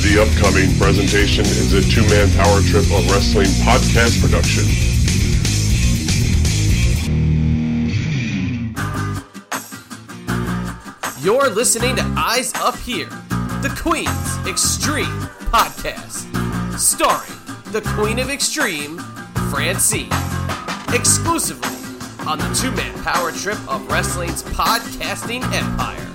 The upcoming presentation is a two man power trip of wrestling podcast production. You're listening to Eyes Up Here, the Queen's Extreme podcast, starring the Queen of Extreme, Francine, exclusively on the two man power trip of wrestling's podcasting empire.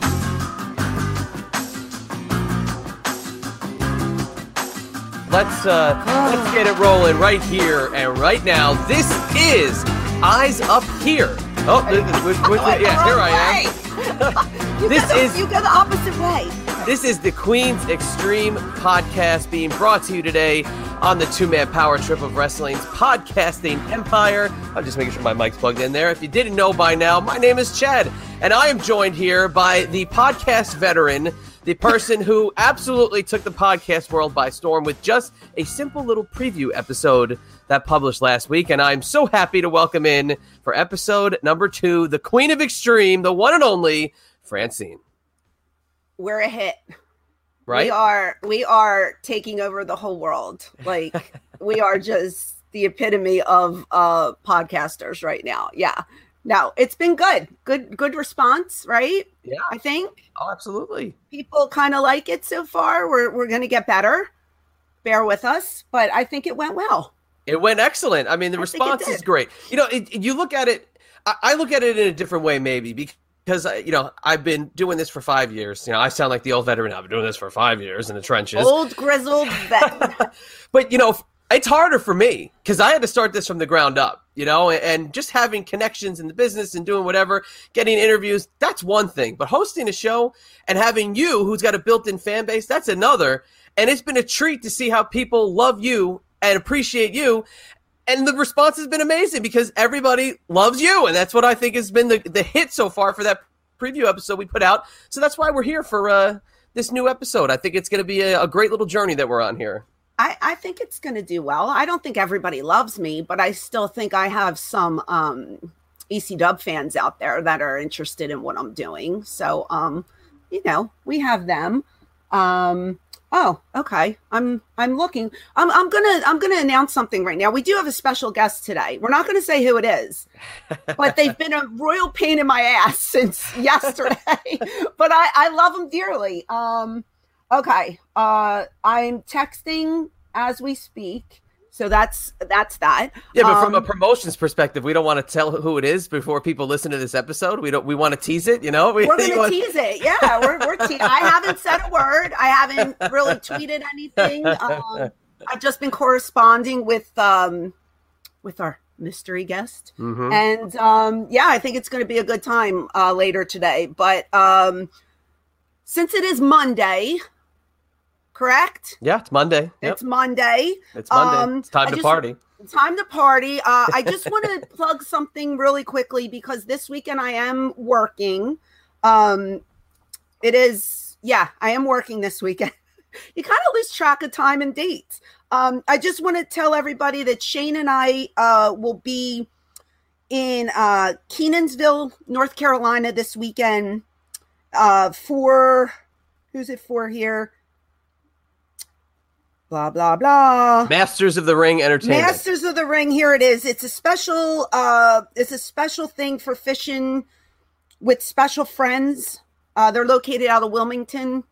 Let's uh, let's get it rolling right here and right now. This is Eyes Up Here. Oh, th- th- with- with- yeah, here I am. you This go the, is- you go the opposite way. This is the Queen's Extreme podcast being brought to you today on the two man power trip of wrestling's podcasting empire. I'm just making sure my mic's plugged in there. If you didn't know by now, my name is Chad, and I am joined here by the podcast veteran, the person who absolutely took the podcast world by storm with just a simple little preview episode that published last week. And I'm so happy to welcome in for episode number two, the Queen of Extreme, the one and only Francine. We're a hit. Right? We are we are taking over the whole world. Like we are just the epitome of uh podcasters right now. Yeah. No, it's been good. Good good response, right? Yeah. I think Oh, absolutely. people kind of like it so far. We're we're going to get better. Bear with us, but I think it went well. It went excellent. I mean, the I response is great. You know, it, you look at it. I, I look at it in a different way, maybe because I- you know I've been doing this for five years. You know, I sound like the old veteran. I've been doing this for five years in the trenches. Old grizzled vet. but you know, it's harder for me because I had to start this from the ground up. You know, and, just having connections in the business and doing whatever, getting interviews, that's one thing. But hosting a show and having you, who's got a built-in fan base, that's another. And it's been a treat to see how people love you and appreciate you. And the response has been amazing because everybody loves you, and that's what I think has been the, the hit so far for that preview episode we put out. So that's why we're here for uh, this new episode. I think it's going to be a, a great little journey that we're on here. I, I think it's going to do well. I don't think everybody loves me, but I still think I have some um, EC Dub fans out there that are interested in what I'm doing. So, um, you know, we have them. Um, oh, okay. I'm I'm looking. I'm I'm gonna I'm gonna announce something right now. We do have a special guest today. We're not gonna say who it is, but they've been a royal pain in my ass since yesterday. but I I love them dearly. Um, okay. Uh, I'm texting as we speak. So that's that's that. Yeah, but from a Um, promotions perspective, we don't want to tell who it is before people listen to this episode. We don't. We want to tease it. You know, we, we're gonna want- tease it. Yeah, we're we're te- I haven't said a word. I haven't really tweeted anything. Um, I've just been corresponding with um with our mystery guest, Mhm. and um yeah, I think it's going to be a good time uh, later today. But um since it is Monday, correct? Yeah, it's Monday. Yep, It's Monday. it's Monday. um, it's time I to just- party. time to party. Uh, I just want to plug something really quickly because this weekend I am working. Um, it is, yeah, I am working this weekend. you kind of lose track of time and dates. Um, I just want to tell everybody that Shane and I uh, will be in uh, Kenansville, North Carolina this weekend uh, for who's it for here? Blah, blah, blah. Masters of the Ring Entertainment. Masters of the Ring. Here it is. It's a special. Uh, it's a special thing for fishing with special friends. Uh, they're located out of Wilmington,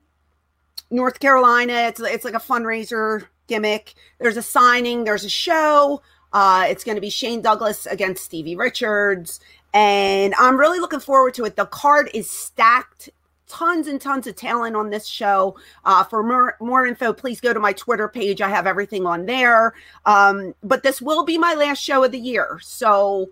North Carolina. It's it's like a fundraiser gimmick. There's a signing. There's a show. Uh, it's going to be Shane Douglas against Stevie Richards, and I'm really looking forward to it. The card is stacked. Tons and tons of talent on this show. Uh, for more more info, please go to my Twitter page. I have everything on there. Um, but this will be my last show of the year, so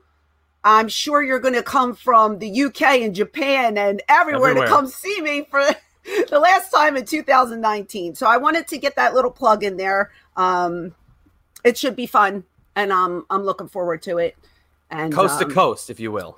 I'm sure you're going to come from the UK and Japan and everywhere, Everywhere. to come see me for the last time in 2019. So I wanted to get that little plug in there. Um, it should be fun, and um, I'm looking forward to it. And coast um, to coast, if you will.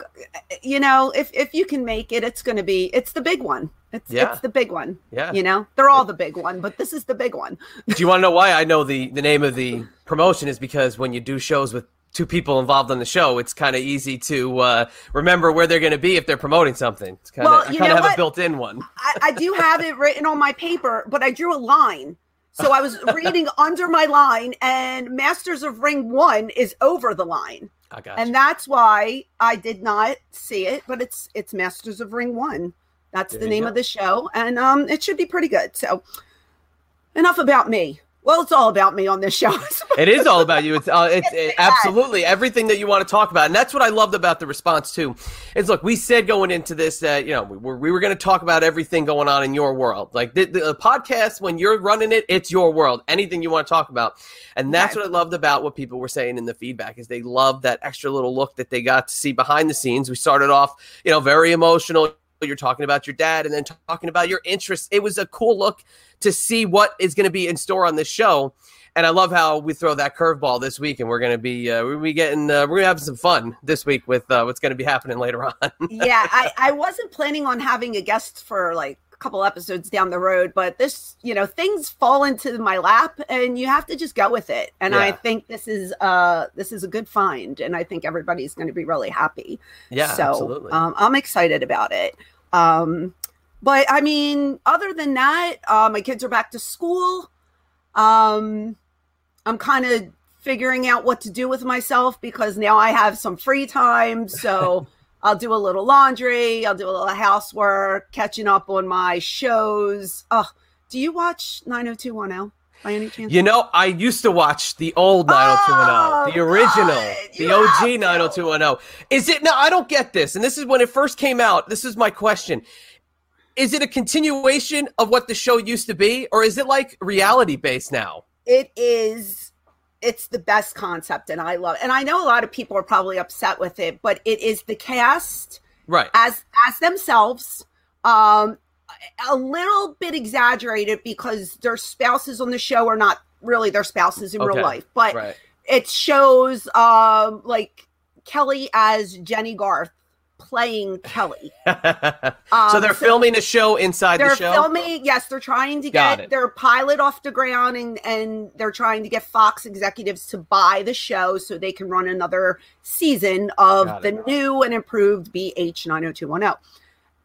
you know, if if you can make it, it's going to be it's the big one. It's Yeah. it's the big one. Yeah. You know, they're all the big one, but this is the big one. Do you want to know why I know the the name of the promotion is because when you do shows with two people involved on the show, it's kind of easy to uh, remember where they're going to be if they're promoting something. It's kind of Well, I you kind of have a what? built-in one. I, I do have it written on my paper, but I drew a line So I was reading under my line, and Masters of Ring One is over the line, I got and you. that's why I did not see it. But it's it's Masters of Ring One. That's There the name go. of the show, and um, it should be pretty good. So enough about me. Well, it's all about me on this show. It is all about you. It's uh, it's it- absolutely everything that you want to talk about, and that's what I loved about the response too. Is look, we said going into this that you know we were, we were going to talk about everything going on in your world, like the, the podcast when you're running it, it's your world. Anything you want to talk about, and that's Okay. what I loved about what people were saying in the feedback is they loved that extra little look that they got to see behind the scenes. We started off, you know, very emotional. You're talking about your dad, and then talking about your interests. It was a cool look to see what is going to be in store on this show. And I love how we throw that curveball this week, and we're gonna be uh, be getting uh, we're gonna have some fun this week with uh, what's gonna be happening later on. yeah, I, I wasn't planning on having a guest for like couple episodes down the road, but this, you know, things fall into my lap and you have to just go with it. And I think this is uh this is a good find and I think everybody's going to be really happy. yeah, so absolutely. Um, I'm excited about it. Um but I mean, other than that, uh, my kids are back to school. Um, I'm kind of figuring out what to do with myself because now I have some free time. So I'll do a little laundry, I'll do a little housework, catching up on my shows. Oh, do you watch 90210 by any chance? you know, I used to watch the old Oh, 90210, the original, God, the OG 90210. Is it no? I don't get this, and this is when it first came out. This is my question. Is it a continuation of what the show used to be, or is it like reality based now? it is it's the best concept and i love and i know a lot of people are probably upset with it but it is the cast Right. as as themselves um a little bit exaggerated because their spouses on the show are not really their spouses in Okay, real life but Right. it shows um like kelly as jennie garth playing kelly. So Um, they're filming a show inside they're the show. filming yes they're trying to get their pilot off the ground and and they're trying to get fox executives to buy the show so they can run another season of the new and improved bh 90210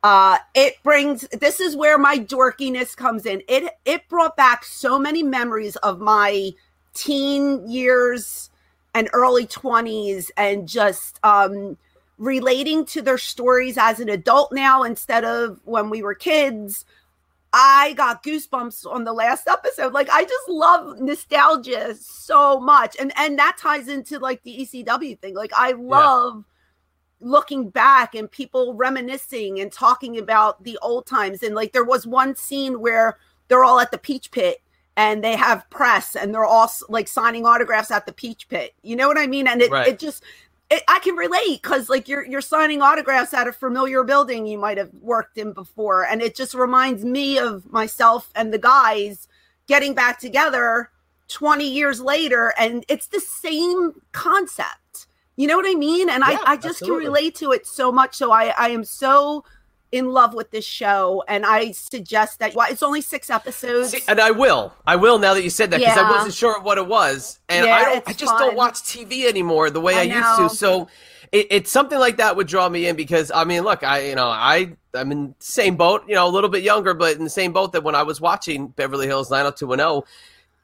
uh it brings this is where my dorkiness comes in. It it brought back so many memories of my teen years and early 20s and just um relating to their stories as an adult now instead of when we were kids. I got goosebumps on the last episode. Like I just love nostalgia so much. And and that ties into like the ECW thing. Like I love looking back and people reminiscing and talking about the old times. And like there was one scene where they're all at the Peach Pit and they have press and they're all like signing autographs at the Peach Pit. You know what I mean? And it, Right. it just it, I can relate because like you're you're signing autographs at a familiar building you might have worked in before, and it just reminds me of myself and the guys getting back together 20 years later, and it's the same concept. You know what I mean? And Yeah, I, I just absolutely. can relate to it so much. So I, I am so in love with this show, and I suggest that well, it's only six episodes. See, and I will. I will now that you said that because I wasn't sure what it was, and Yeah, I don't. I just don't watch TV anymore the way I, I used to. So it, it's something like that would draw me in because I mean, look, I you know I I'm in the same boat, you know, a little bit younger, but in the same boat that when I was watching Beverly Hills 90210.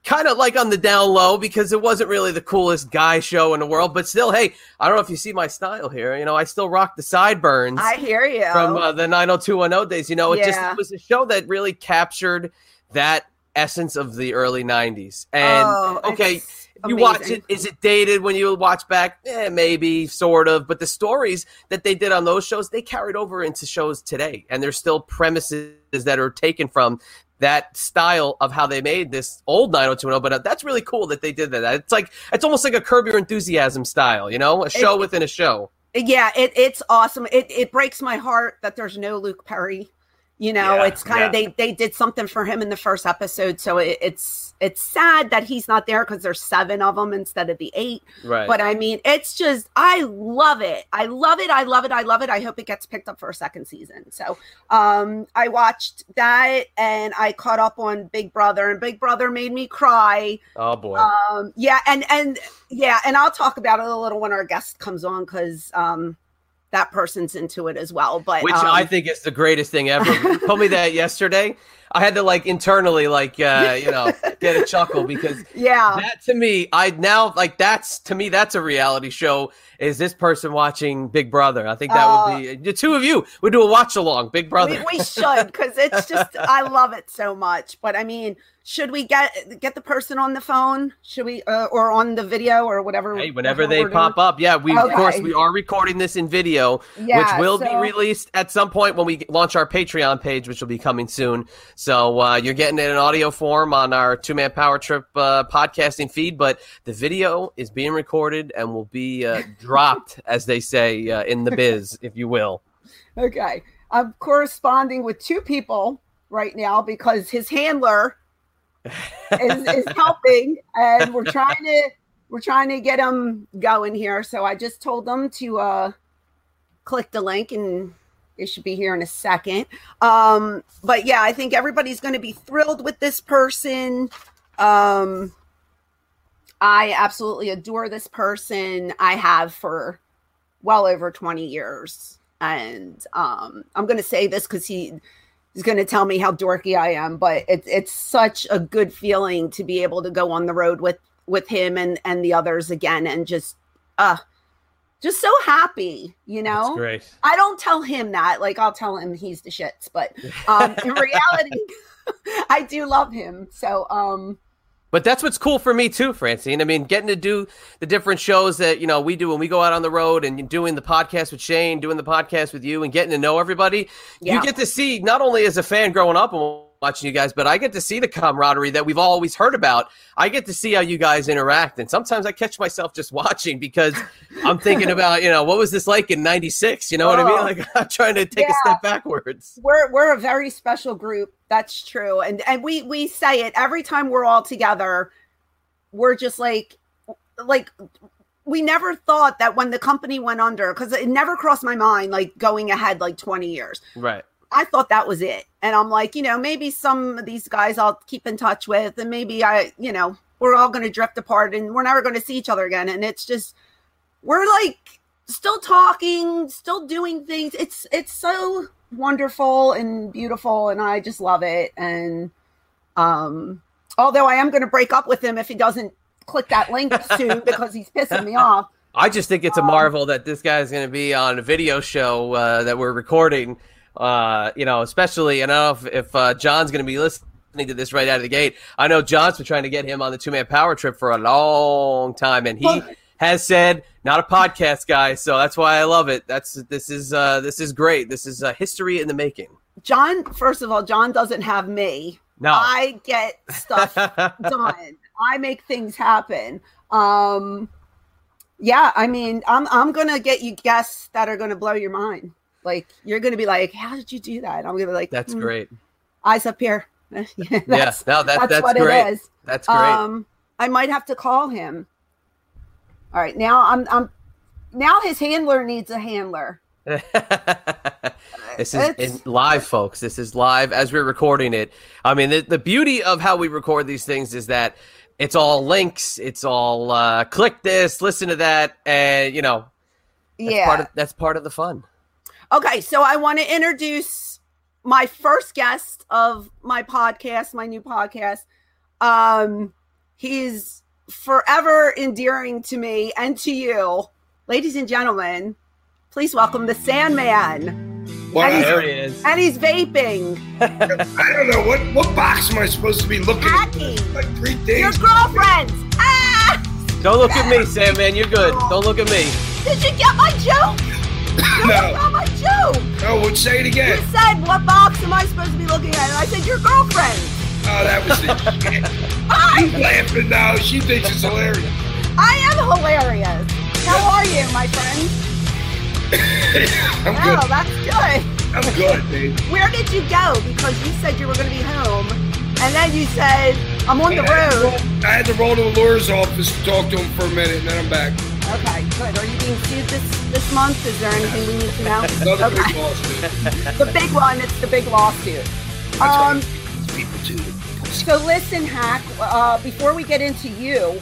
Kind of like on the down low because it wasn't really the coolest guy show in the world, but still, hey, I don't know if you see my style here. You know, I still rock the sideburns I hear you. from uh, the 90210 days. You know, it just it was a show that really captured that essence of the early 90s. And Oh, okay, you watch it. Is it dated when you watch back? Eh, maybe, sort of. But the stories that they did on those shows, they carried over into shows today, and there's still premises that are taken from that style of how they made this old 90210. But uh, that's really cool that they did that. It's like it's almost like a Curb Your Enthusiasm style, you know, a show It- within a show. yeah it, it's awesome it, it breaks my heart that there's no luke perry you know Yeah, it's kind of they they did something for him in the first episode so it, it's it's sad that he's not there because there's seven of them instead of the eight Right. but i mean it's just i love it i love it i love it i love it i hope it gets picked up for a second season so um i watched that and i caught up on big brother and big brother made me cry oh boy. um yeah and and yeah and i'll talk about it a little when our guest comes on because um that person's into it as well but Which um, I think is the greatest thing ever. told me that yesterday. I had to like internally like uh, you know get a chuckle because Yeah. that to me I now like that's to me that's a reality show. Is this person watching Big Brother? I think that Uh, would be the two of you would do a watch along Big Brother. We, we should because it's just I love it so much. But I mean, should we get get the person on the phone? Should we uh, or on the video or whatever? Hey, whenever they pop doing? up, yeah, we of course we are recording this in video, Yeah, which will be released at some point when we launch our Patreon page, which will be coming soon. So uh, you're getting it in audio form on our Two Man Power Trip uh, podcasting feed, but the video is being recorded and will be uh, dropped, as they say uh, in the biz, if you will. Okay, I'm corresponding with two people right now because his handler is, is helping, and we're trying to we're trying to get them going here. So I just told them to uh, click the link, and it should be here in a second. Um, but yeah, I think everybody's going to be thrilled with this person. Um, I absolutely adore this person. I have for well over 20 years. And um, I'm going to say this because he is going to tell me how dorky I am, but it's it's such a good feeling to be able to go on the road with with him and and the others again, and just uh, just so happy, you That's know. great. I don't tell him that. Like I'll tell him he's the shits, but um, in reality, I do love him. So um, But that's what's cool for me too, Francine. I mean, getting to do the different shows that you know we do when we go out on the road, and doing the podcast with Shane, doing the podcast with you, and getting to know everybody. Yeah. You get to see not only as a fan growing up and watching you guys, but I get to see the camaraderie that we've always heard about. I get to see how you guys interact, and sometimes I catch myself just watching because I'm thinking about you know what was this like in '96. You know what I mean? Oh. Like I'm trying to take a step backwards. we're we're a very special group. That's true, and and we we say it every time we're all together. We're just like like we never thought that when the company went under because it never crossed my mind like going ahead like 20 years Right. I thought that was it. And I'm like, you know, maybe some of these guys I'll keep in touch with, and maybe I, you know, we're all going to drift apart and we're never going to see each other again. And it's just, we're like still talking, still doing things. It's, it's so wonderful and beautiful. And I just love it. And, um, although I am going to break up with him if he doesn't click that link soon because he's pissing me off. I just think it's a Um, marvel that this guy's going to be on a video show uh, that we're recording. Uh, you know, especially, I don't know if, if uh, John's going to be listening to this right out of the gate. I know John's been trying to get him on the two man power trip for a long time, and he Well- has said not a podcast guy. So that's why I love it. That's this is uh, this is great. This is uh, history in the making. John, first of all, John doesn't have me. No, I get stuff done. I make things happen. Um yeah, I mean, I'm I'm gonna get you guests that are gonna blow your mind. Like you're gonna be like, How did you do that? I'm gonna be like, that's "Hmm, great. Eyes up here. yeah, that's, yeah, no, that, that's, that's what great. it is. That's great. Um I might have to call him. All right, now I'm I'm now his handler needs a handler. this is live, folks. This is live as we're recording it. I mean, the, the beauty of how we record these things is that it's all links. It's all uh, click this, listen to that, and you know, that's yeah. part of that's part of the fun. Okay, so I want to introduce my first guest of my podcast, my new podcast. Um, he's forever endearing to me and to you, ladies and gentlemen. Please welcome the Sandman. Well, And There he is. And he's vaping. I don't know what what box am I supposed to be looking at? Hacking. Like three Your things. girlfriends. Ah! Don't look at me, Sandman. You're good. Don't look at me. Did you get my joke? You No, got my joke. no. Would say it again. You said, "What box am I supposed to be looking at?" And I said, "Your girlfriend." Oh, that was. Hi. She's laughing now. She thinks it's hilarious. I am hilarious. How are you, my friend? I'm Oh, good. that's good. I'm good, babe. Where did you go? Because you said you were going to be home, and then you said I'm on the road. I had to roll to the lawyer's office to talk to him for a minute, and then I'm back. Okay, good. Are you being sued this this month? Is there anything we need to know? Another Okay. big lawsuit. The big one. It's the big lawsuit. That's Um. these people too. So listen, Hack. Uh, before we get into you,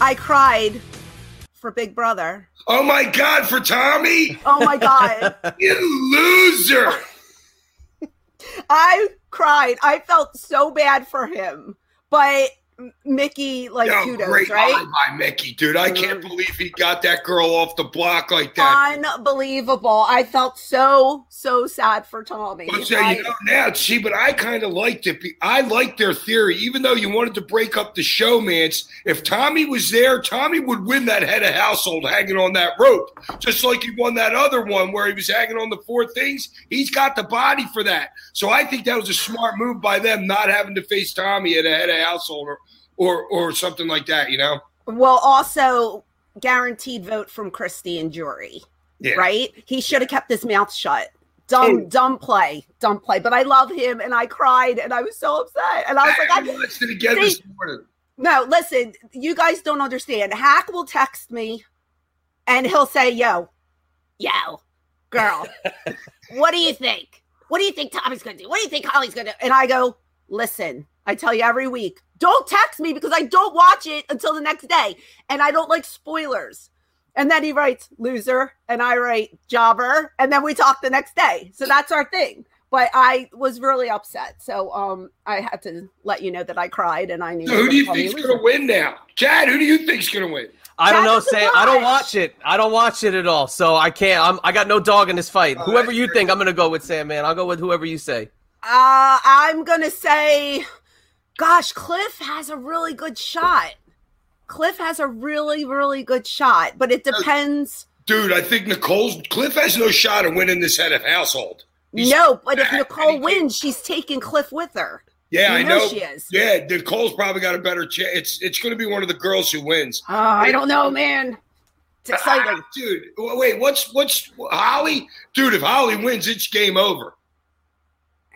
I cried for Big Brother. Oh my God, for Tommy, Oh my god, you loser! I cried. I felt so bad for him, but Michie, like Yo, kudos, great right? by Michie, dude. I can't Mm. believe he got that girl off the block like that. Unbelievable. I felt so so sad for Tommy. But say, I- you know, now, see, but I kind of liked it. I liked their theory, even though you wanted to break up the show, man. If Tommy was there, Tommy would win that head of household hanging on that rope, just like he won that other one where he was hanging on the four things. He's got the body for that. So I think that was a smart move by them, not having to face Tommy at a head of household or, or, something like that, you know? well, also guaranteed vote from Christie and Jury, Yeah. right? He should have kept his mouth shut. Dumb, oh. dumb play, dumb play. But I love him, and I cried, and I was so upset, and I was like, I I, watched it again this morning. No, listen, you guys don't understand. Hack will text me and he'll say, Yo, yo, girl, what do you think? What do you think Tommy's gonna do? What do you think Holly's gonna do? And I go, Listen, I tell you every week, don't text me because I don't watch it until the next day. And I don't like spoilers. And then he writes loser, and I write jobber, and then we talk the next day. So that's our thing. But I was really upset. So um I had to let you know that I cried and I knew So who do you call me a think's going to win now? Chad, who do you think's going to win? I don't know, doesn't Sam. I don't watch. watch it. I don't watch it at all. So I can't. I'm, I got no dog in this fight. Oh, whoever that's you think, I'm gonna go with Sam. Man, I'll go with whoever you say. Uh, I'm gonna say, gosh, Cliff has a really good shot. Cliff has a really, really good shot, but it depends. Dude, I think Nicole's Cliff has no shot of winning this head of household. He's- No, but if Nicole wins, she's taking Cliff with her. Yeah, You I know know. she is. Yeah, Nicole's probably got a better chance. It's it's going to be one of the girls who wins. Oh, I don't know, man. It's exciting. Ah, dude. Wait, what's what's Holly? Dude, if Holly wins, it's game over.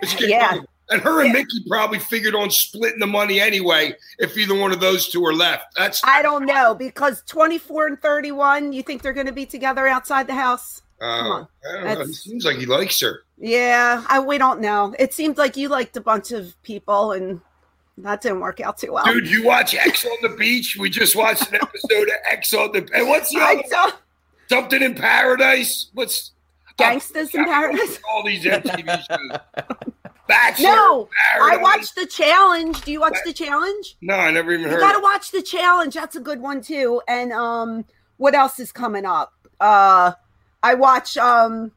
It's game Yeah. over. And her and Michie probably figured on splitting the money anyway. If either one of those two are left, that's I don't know because 24 and 31, you think they're going to be together outside the house? uh, on. I don't know. He That's- seems like he likes her. Yeah, I we don't know. It seems like you liked a bunch of people and that didn't work out too well. Dude, you watch Ex on the beach? We just watched an episode of Ex on the. And what's the other? saw Something in Paradise. What's Gangsters in Paradise. All these MTV shows. Bachelor. No, I Paradise. watched the challenge. Do you watch the challenge? No, I never even You heard. got to watch the challenge. That's a good one too. And um, what else is coming up? Uh, I watch um,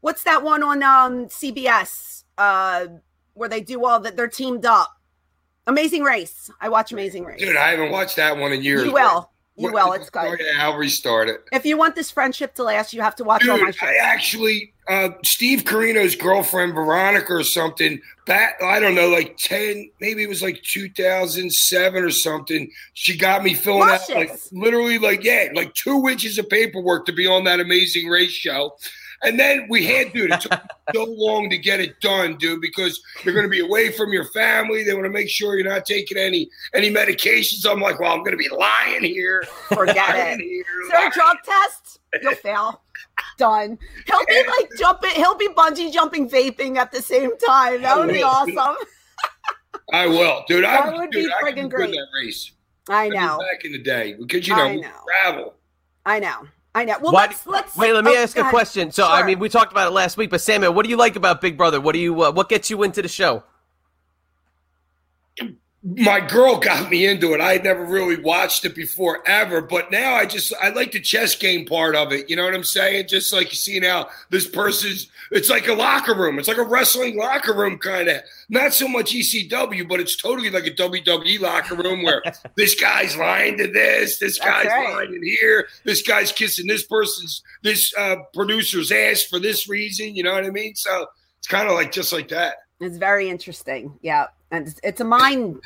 what's that one on um CBS? Uh, where they do all that. They're teamed up. Amazing Race. I watch Amazing Race. Dude, I haven't watched that one in years. you will. You What- will. It's good. I'll restart it. If you want this friendship to last, you have to watch all my shows. I actually, uh, Steve Corino's girlfriend, Veronica or something, back, I don't know, like 10, maybe it was like 2007 or something. She got me filling out, like, literally, like, yeah, like two inches of paperwork to be on that amazing race show. And then we had, dude, it took so long to get it done, dude, because you're going to be away from your family. They want to make sure you're not taking any any medications. I'm like, well, I'm going to be lying here. Forget it. here, Is there a drug test? You'll fail. Done. He'll be like jumping. He'll be bungee jumping, vaping at the same time. That would be awesome. I will, dude. I That would dude, be I friggin' great. that race. I I know. back in the day because you know, I know. travel. I know. I know. Well, Why- let's let's Wait, let me oh, ask a question. So, I mean, we talked about it last week, but Samuel, what do you like about Big Brother? What do you, uh, what gets you into the show? My girl got me into it. I had never really watched it before ever, but now I just I like the chess game part of it. You know what I'm saying? Just like you see now, this person's it's like a locker room. It's like a wrestling locker room kind of. Not so much ECW, but it's totally like a WWE locker room where this guy's lying to this, this guy's right. lying in here, this guy's kissing this person's this uh, producer's ass for this reason. You know what I mean? So it's kind of like just like that. It's very interesting. Yeah, and it's, it's a mind.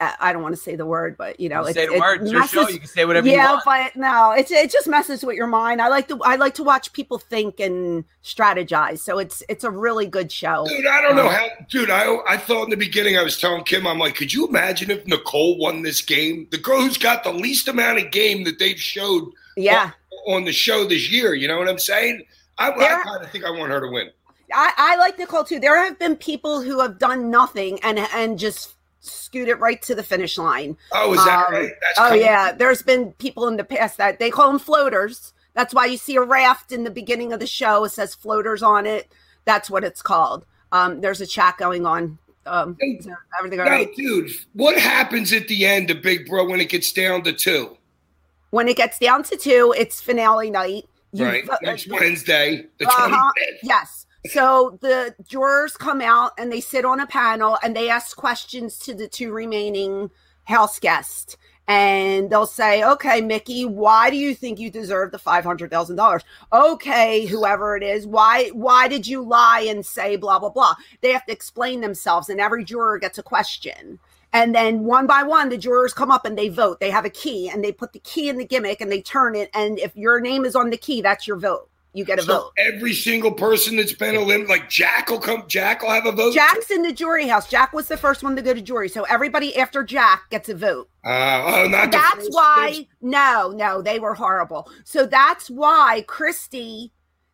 I I don't want to say the word, but you know, You it, say the it word, it's your show. You can say whatever you yeah, want. but no, it's it just messes with your mind. I like to I like to watch people think and strategize. So it's it's a really good show. Dude, I don't know um, how. Dude, I I thought in the beginning I was telling Kim, I'm like, could you imagine if Nicole won this game? The girl who's got the least amount of game that they've showed Yeah, on the show this year. You know what I'm saying? I, I kind of think I want her to win. I, I like Nicole too. There have been people who have done nothing and and just scoot it right to the finish line. Oh, is that Um, right? That's Oh yeah, there's been people in the past that they call them floaters. That's why you see a raft in the beginning of the show. It says floaters on it. That's what it's called. Um, there's a chat going on. Um, Hey, everything all No, right? dude, what happens at the end of Big Bro when it gets down to two? When it gets down to two, it's finale night. You right? vo- Next Wednesday, the Uh-huh. 25th. Yes. So the jurors come out and they sit on a panel and they ask questions to the two remaining house guests. And they'll say, okay, Michie, why do you think you deserve the five hundred thousand dollars? Okay, whoever it is, why why did you lie and say blah blah blah? They have to explain themselves, and every juror gets a question. And then one by one, the jurors come up and they vote. They have a key and they put the key in the gimmick and they turn it. And if your name is on the key, that's your vote. You get a So vote. every single person that's been eliminated, like Jack will come, Jack will have a vote. Jack's in the jury house. Jack was the first one to go to jury. So everybody after Jack gets a vote. Uh, oh, not That's why, no, no, they were horrible. So that's why Christie,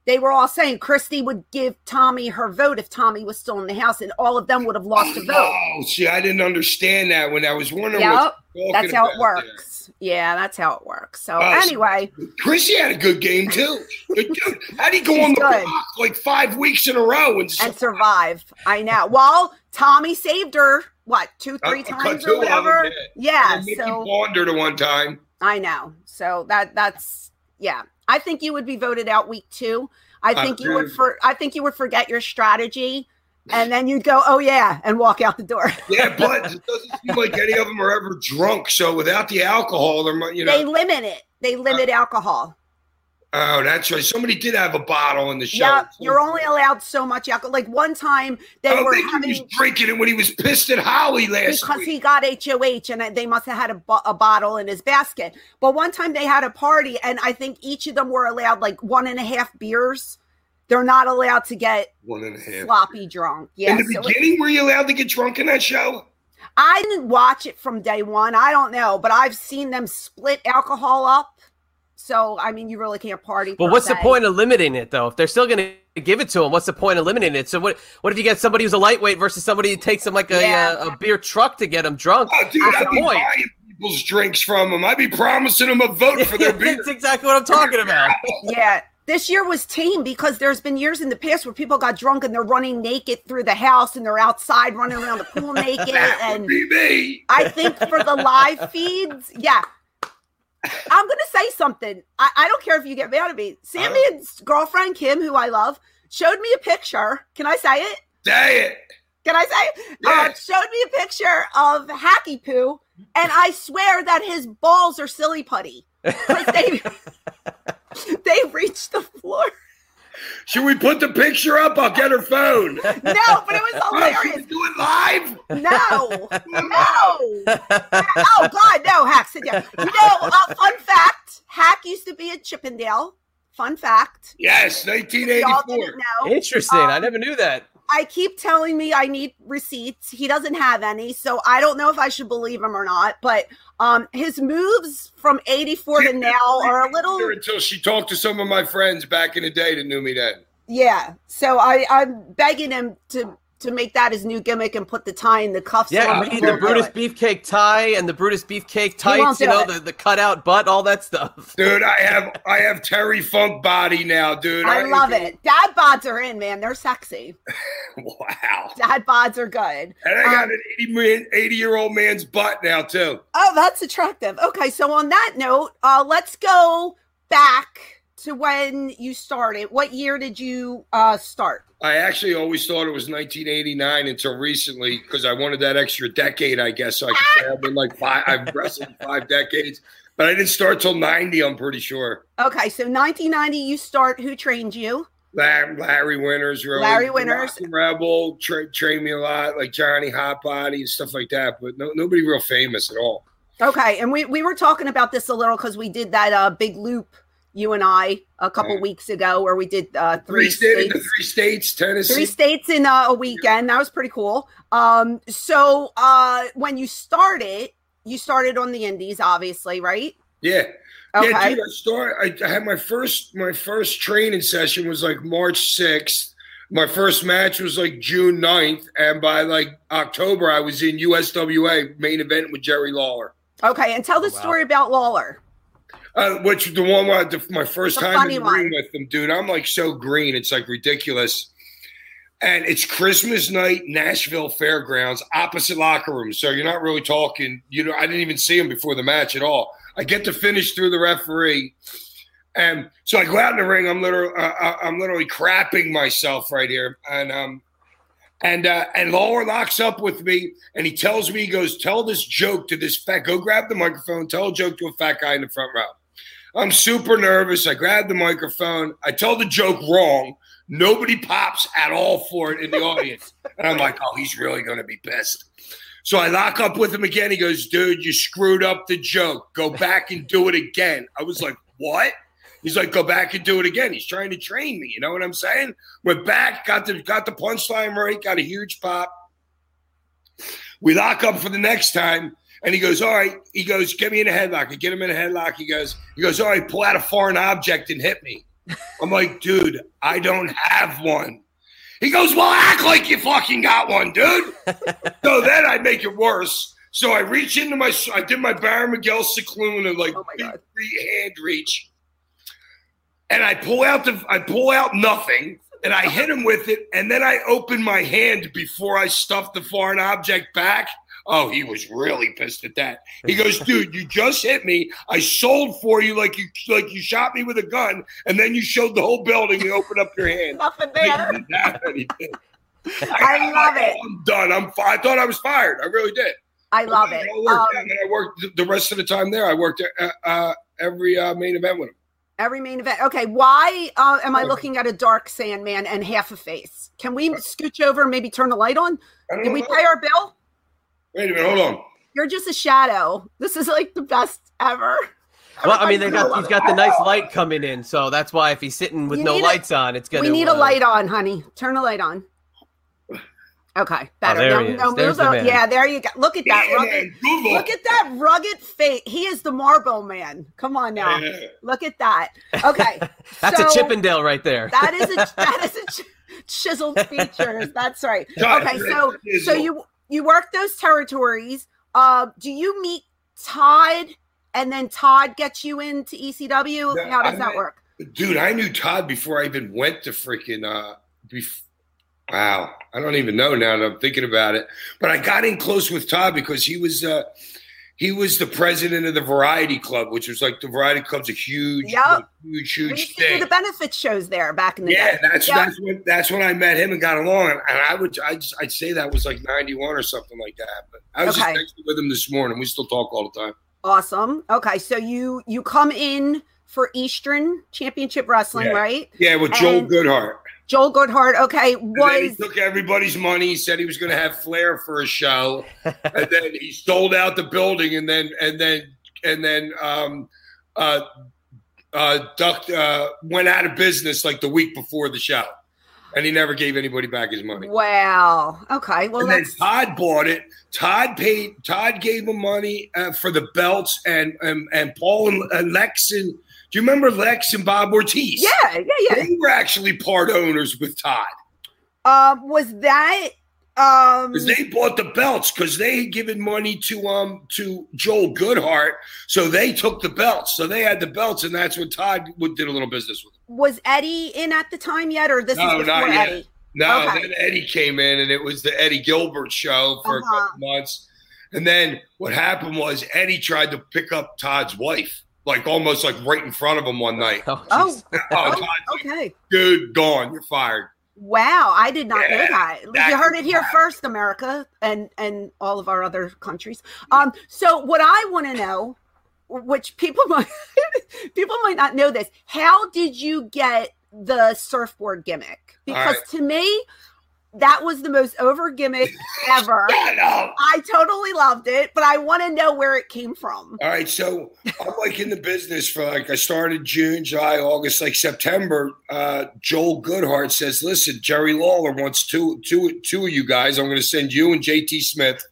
they were all saying Christie would give Tommy her vote if Tommy was still in the house, and all of them would have lost a vote. Oh, see, I didn't understand that when I was wondering. Yep, That's how it about there. works. Yeah, that's how it works. So Oh, so- anyway, Chrissy had a good game too. How'd he go on the good. block like five weeks in a row and, and survive. I know. Well, Tommy saved her. What two, three Uh, times or them, whatever? yeah. Yeah. Michie So wandered at one time. I know. So that that's yeah. I think you would be voted out week two. I Uh, think you would for I think you would forget your strategy and then you'd go, Oh yeah, and walk out the door. Yeah, but it doesn't seem like any of them are ever drunk. So without the alcohol, they're you they limit it. They limit alcohol. Oh, that's right. Somebody did have a bottle in the show. Yeah, you're only allowed so much alcohol. Like one time they I don't were think he was drinking it when he was pissed at Holly last because week. he got HOH and they must have had a, bo- a bottle in his basket. But one time they had a party and I think each of them were allowed like one and a half beers. They're not allowed to get One and a half. sloppy drunk. Yeah. in the so it- beginning, were you allowed to get drunk in that show? I didn't watch it from day one. I don't know, but I've seen them split alcohol up. So I mean, you really can't party. But per what's the point of limiting it though? If they're still going to give it to him, what's the point of limiting it? So what? What if you get somebody who's a lightweight versus somebody who takes them like a, Yeah. uh, a beer truck to get them drunk? Oh, dude, That's I'd the be point. buying people's drinks from them. I'd be promising them a vote for their beer. That's exactly what I'm talking about. Yeah. This year was tame because there's been years in the past where people got drunk and they're running naked through the house and they're outside running around the pool naked. that And would be me. I think for the live feeds, yeah. I'm gonna say something. I, I don't care if you get mad at me. Sammy's girlfriend Kim, who I love, showed me a picture. Can I say it? Say it. Can I say? it? Uh, showed me a picture of Hacky Poo, and I swear that his balls are silly putty. they they reached the floor. Should we put the picture up? I'll get her phone. No, but it was Oh, hilarious. do it live? No, no. Oh God, no, Hack, sit down. You know, uh, fun fact: Hack used to be at Chippendale. Fun fact. Yes, Y'all 1984. didn't know. Interesting. I Um, never knew that. I keep telling me I need receipts. He doesn't have any, so I don't know if I should believe him or not. But um, his moves from '84 to now are a little, Until she talked to some of my friends back in the day that knew me then. yeah. So I, I'm begging him to to make that his new gimmick and put the tie in the cuffs. Yeah, on we the Brutus it. Beefcake tie and the Brutus Beefcake tights. You know, it. the, the cutout butt, all that stuff. Dude, I have I have Terry Funk body now, dude. I love it. Dad bods are in, man. They're sexy. Wow. Dad bods are good. And I got Um, an 80 man, 80 year old man's butt now too. Oh, that's attractive. Okay, so on that note, uh, let's go back to when you started. What year did you uh, start? I actually always thought it was 1989 until recently because I wanted that extra decade. I guess so I could say I've been like five. I've wrestled five decades, but I didn't start till 90. I'm pretty sure. Okay, so 1990, you start. Who trained you? Larry, Larry Winters, really. Larry Winters. Rocky Rebel tra- trained me a lot, like Johnny Hotbody and stuff like that. But no, nobody real famous at all. Okay, and we, we were talking about this a little because we did that uh, big loop, you and I, a couple Right. weeks ago, where we did uh, Three, three states, states. the three states, Tennessee. three states in uh, a weekend. That was pretty cool. Um, so uh, when you started, you started on the Indies, obviously, right? yeah. Okay. Yeah, dude. I started. I, I had my first my first training session was like March sixth. My first match was like June 9th. and by like October, I was in USWA main event with Jerry Lawler. Okay, and tell the Oh, wow. story about Lawler. Uh, which the one where I, the, my first The time in the ring with them, dude. I'm like so green, it's like ridiculous. and it's Christmas night, Nashville Fairgrounds, opposite locker room. So you're not really talking. You know, I didn't even see him before the match at all. I get to finish through the referee, and so I go out in the ring. I'm literally, uh, uh, I'm literally crapping myself right here, and um, and uh, and Lawler locks up with me, and he tells me, he goes, "Tell this joke to this fat. Go grab the microphone. Tell a joke to a fat guy in the front row." I'm super nervous. I grab the microphone. I tell the joke wrong. Nobody pops at all for it in the audience. And I'm like, oh, he's really going to be pissed. So I lock up with him again. He goes, dude, you screwed up the joke. Go back and do it again. I was like, what? He's like, go back and do it again. He's trying to train me. You know what I'm saying? Went back, got the got the punchline right, got a huge pop. We lock up for the next time. And he goes, all right. He goes, get me in a headlock. I get him in a headlock. He goes, he goes, all right, pull out a foreign object and hit me. I'm like, dude, I don't have one. He goes, well, act like you fucking got one, dude. so then I make it worse. So I reach into my, I did my Baron Mikel Scicluna and like Oh God. free hand reach, and I pull out the, I pull out nothing, and I hit him with it, and then I open my hand before I stuff the foreign object back. Oh, he was really pissed at that. He goes, "Dude, you just hit me. I sold for you like you like you shot me with a gun, and then you showed the whole building. You opened up your hand. Nothing He there. didn't have anything. I I'm love like, it. "Oh, I'm done. I'm. Fi- I thought I was fired. I really did. I love But it. I worked, Um, and I worked the- the rest of the time there. I worked uh, uh, every uh, main event with him. Every main event. Okay, why uh, am I looking at a dark Sandman and half a face? Can we scooch over and maybe turn the light on? I Did we pay our bill? Wait a minute. Hold on. You're just a shadow. This is like the best ever. Well, I mean, they got he's got the nice light coming in, so that's why if he's sitting with You no need a- lights on, it's gonna. We need a uh, light on, honey. Turn a light on. Okay, better. there no, he is. no, There's move the man. Yeah, there you go. Look at that rugged. Google. Look at that rugged face. He is the Marble Man. Come on now. Yeah. Look at that. Okay, That's a Chippendale right there. That is a that is a ch- chiseled features. That's right. God, Okay, so so you you work those territories. Uh, do you meet Todd, and then Todd gets you into ECW? How does I that met- work? Dude, I knew Todd before I even went to freaking. Uh, bef- wow, I don't even know now that I'm thinking about it. But I got in close with Todd because he was. Uh, he was the president of the Variety Club, which was like the Variety Club's a huge, Yep. like, huge, We huge to do thing. the benefit shows there back in the Yeah, day. that's Yeah. that's when that's when I met him and got along. And I would I just I'd say that was like ninety one or something like that. But I was Okay. just with him this morning. We still talk all the time. Awesome. Okay, so you you come in for Eastern Championship Wrestling, Yeah. right? Yeah, with Joel And- Goodhart. Joel Goodhart. Okay, then he took everybody's money. He said he was going to have Flair for a show, and then he sold out the building, and then and then and then um, uh, uh, ducked, uh, went out of business like the week before the show, and he never gave anybody back his money. wow. Okay, well and then Todd bought it. Todd paid. Todd gave him money uh, for the belts, and and, and Paul and, and Lex and do you remember Lex and Bob Ortiz? yeah, yeah, yeah. they were actually part owners with Todd Um, was that um because they bought the belts because they had given money to um to Joel Goodhart, so they took the belts. So they had the belts, and that's when Todd would- did a little business with. Them. was Eddie in at the time yet, or this No, is not before yet. Eddie? No, Okay. then Eddie came in, and it was the Eddie Gilbert show for Uh-huh. a couple months. And then what happened was Eddie tried to pick up Todd's wife, like almost like right in front of him one night. Oh, Oh. Oh, oh, like, okay. dude, gone. You're fired. Wow, I did not know Yeah, that. that you heard it here happen. first, America, and and all of our other countries. Um, so what I want to know, which people might people might not know this, how did you get the surfboard gimmick? Because right. to me, that was the most over gimmick ever. I totally loved it, but I want to know where it came from. All right, so I'm like in the business for like I started June, July, August, like September. Uh, Joel Goodhart says, "Listen, Jerry Lawler wants two, two, two of you guys. I'm going to send you and JT Smith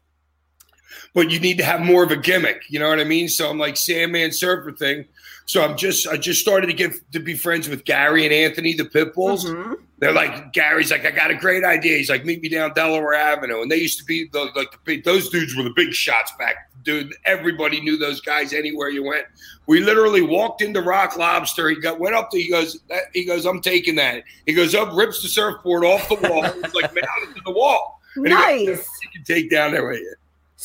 but you need to have more of a gimmick. You know what I mean? So I'm like Sandman Surfer thing. So I'm just I just started to get to be friends with Gary and Anthony, the Pitbulls. Mhm. They're like Gary's like I got a great idea. He's like meet me down Delaware Avenue, and they used to be the, like the big those dudes were the big shots back. Dude, everybody knew those guys anywhere you went. We literally walked into Rock Lobster. He got went up to he goes that, he goes I'm taking that. He goes up, rips the surfboard off the wall. It's like mounted to the wall. And he goes, Nice. you can take down there with you.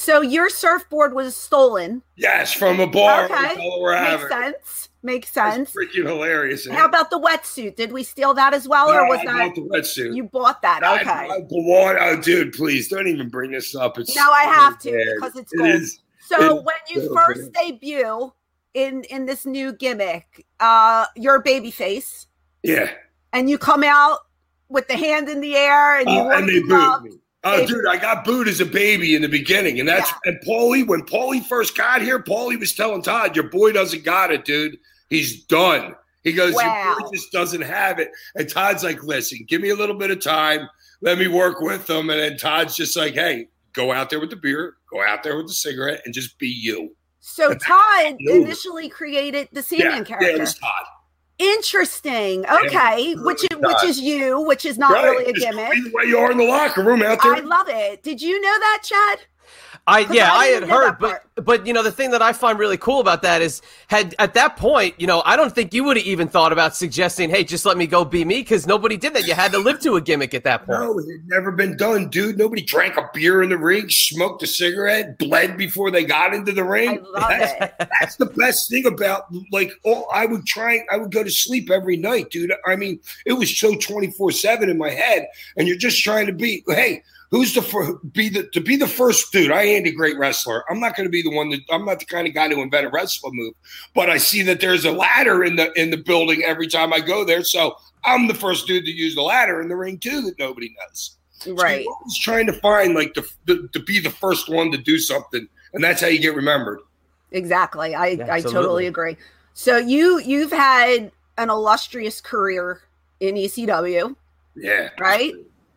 So your surfboard was stolen. Yes, from a bar Okay. Makes sense. Makes That's sense. freaking hilarious. How about the wetsuit? Did we steal that as well, or was I that the wetsuit. you bought that? Okay. I, on. Oh, dude, please don't even bring this up. It's No, I have to bad. because it's It gold. is. So it when you so first debut in in this new gimmick, uh, you're a baby face, Yeah. and you come out with the hand in the air, and you Uh, and they booed me. Oh, dude, I got booed as a baby in the beginning, and that's and Paulie. When Paulie first got here, Paulie was telling Todd, "Your boy doesn't got it, dude. He's done." He goes, "Your Wow. boy just doesn't have it." And Todd's like, "Listen, give me a little bit of time. Let me work with them." And then Todd's just like, "Hey, go out there with the beer, go out there with the cigarette, and just be you." So Todd initially created the Sandman yeah, character. yeah, it was Todd. Interesting. Okay, which is which is you, which is not Right, really a gimmick. Way you are in the locker room out there. I love it. Did you know that, Chad? I 'Cause yeah, I I, had heard, but part. but you know the thing that I find really cool about that is had at that point, you know, I don't think you would have even thought about suggesting, "Hey, just let me go be me," because nobody did that. You had to live to a gimmick at that point. No, it had never been done, dude. Nobody drank a beer in the ring, smoked a cigarette, bled before they got into the I ring. love that's, it. that's the best thing about like oh, I would try I would go to sleep every night, dude. I mean, it was so 24-7 in my head, and you're just trying to be, hey, who's the fir- be the to be the first dude? I ain't a great wrestler. I'm not gonna be the one that I'm not the kind of guy to invent a wrestler move, but I see that there's a ladder in the in the building every time I go there. So I'm the first dude to use the ladder in the ring too that nobody knows. Right. you're always trying to find like the, the to be the first one to do something, and that's how you get remembered. Exactly. I, Yeah, I totally agree. So you you've had an illustrious career in ECW, Yeah. right?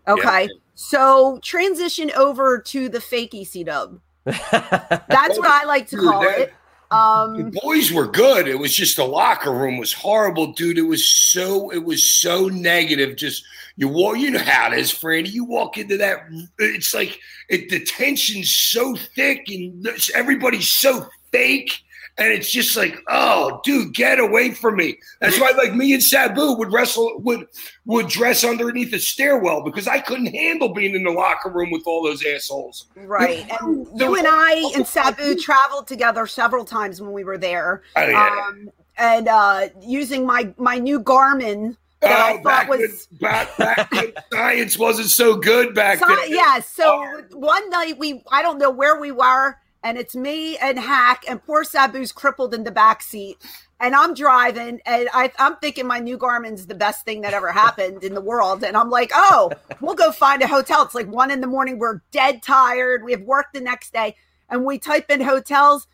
Okay. Yeah. So transition over to the fake ECW. That's what I like to call that- it. Um The boys were good. It was just the locker room was horrible, dude. It was so it was so negative. Just you walk, you know how it is, Franny. You walk into that, it's like it, the tension's so thick and everybody's so fake. And it's just like, oh, dude, get away from me. That's why, like me and Sabu would wrestle, would would dress underneath a stairwell because I couldn't handle being in the locker room with all those assholes. right. And you and I and Sabu traveled together several times when we were there. Oh, yeah. Um and uh using my my new Garmin that I Oh, thought back was when, back, back when science wasn't so good back So- then. yeah. So hard. one night we, I don't know where we were, and it's me and Hack, and poor Sabu's crippled in the back seat, and I'm driving, and I, I'm thinking my new Garmin's the best thing that ever happened in the world, and I'm like, oh, we'll go find a hotel. It's like one in the morning. We're dead tired. We have work the next day, and we type in hotels.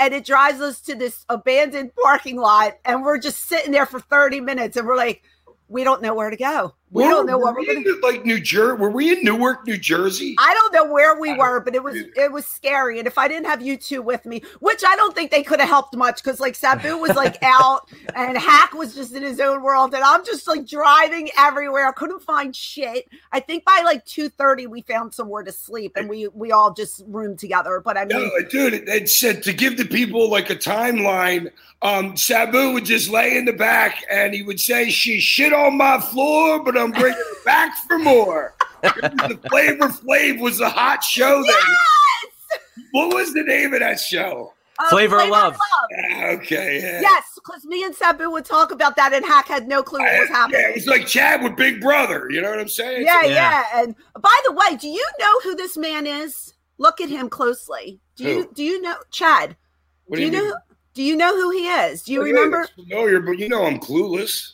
And it drives us to this abandoned parking lot, and we're just sitting there for 30 minutes, and we're like, we don't know where to go. We don't know what we we're in, like New Jersey. Were we in Newark, New Jersey? I don't know where we were, but it was it was scary. And if I didn't have you two with me, which I don't think they could have helped much, because like Sabu was like out and Hack was just in his own world, and I'm just like driving everywhere. I couldn't find shit. I think by like two thirty we found somewhere to sleep, and we we all just roomed together. But I mean, no, dude, it, it said to give the people like a timeline. Um, Sabu would just lay in the back and he would say, "She shit on my floor, but I'm bringing her back for more." the Flavor Flav was the hot show. Then. What was the name of that show? uh, Flavor of Love. Ah, Okay, yeah. Yes, because me and Sabu would talk about that, and Hack had no clue what was Yeah, happening. it's like Chad with Big Brother. You know what I'm saying? Yeah, Yeah. yeah. And by the way, do you know who this man is? Look at him closely. Do you do you know Chad? What do you, know mean? do you know who he is? Do you Oh, yeah, remember? it's familiar, but you know I'm clueless.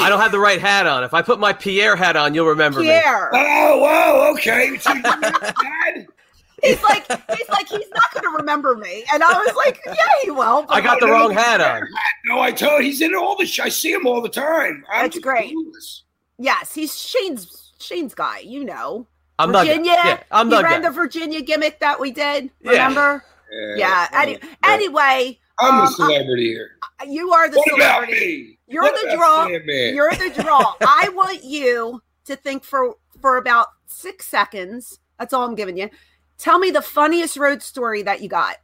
I don't have the right hat on. If I put my Pierre hat on, you'll remember me. Pierre. Oh, whoa, okay. So you know Chad? He's like he's like he's not gonna remember me. And I was like, Yeah, he will. I got the Oh, wrong hat got on. No, I told he's in all the. Sh- I see him all the time. I'm That's great. clueless. yes, he's Shane's Shane's guy, you know. I'm not. Yeah, I'm he not. ran the Virginia gimmick that we did. Yeah. Remember? Yeah. Oh, any, anyway, I'm um, a celebrity here. You are the What celebrity. You're What the draw. Sandman? You're the draw. I want you to think for for about six seconds. That's all I'm giving you. Tell me the funniest road story that you got.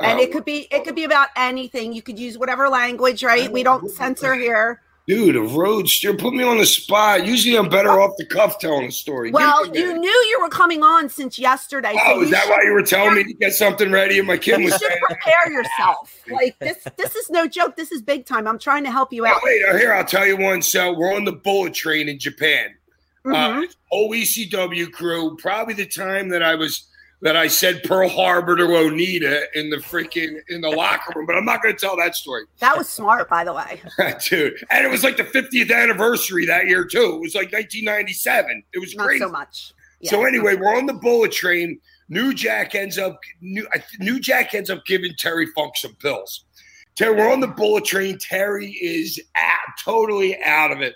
And Oh, it could be it could be about anything. You could use whatever language, right? We don't censor here. Dude, a roadster. Put me on the spot. Usually I'm better off the cuff telling a story. Well, you knew you were coming on since yesterday. Oh, is that why you were telling me to get something ready? And my kid you was should prepare yourself. Like this this is no joke. This is big time. I'm trying to help you oh, out. wait, oh, here, I'll tell you one. So we're on the bullet train in Japan. Uh, whole ECW crew, probably the time that I was that I said Pearl Harbor to Onita in the freaking in the locker room, but I'm not going to tell that story, that was smart, by the way. dude. And it was like the 50th anniversary that year too. It was like 1997. It was great. Not crazy. so much. Yeah. So anyway, we're on the bullet train. New Jack ends up New, New Jack ends up giving Terry Funk some pills. Terry, we're on the bullet train. Terry is out, totally out of it.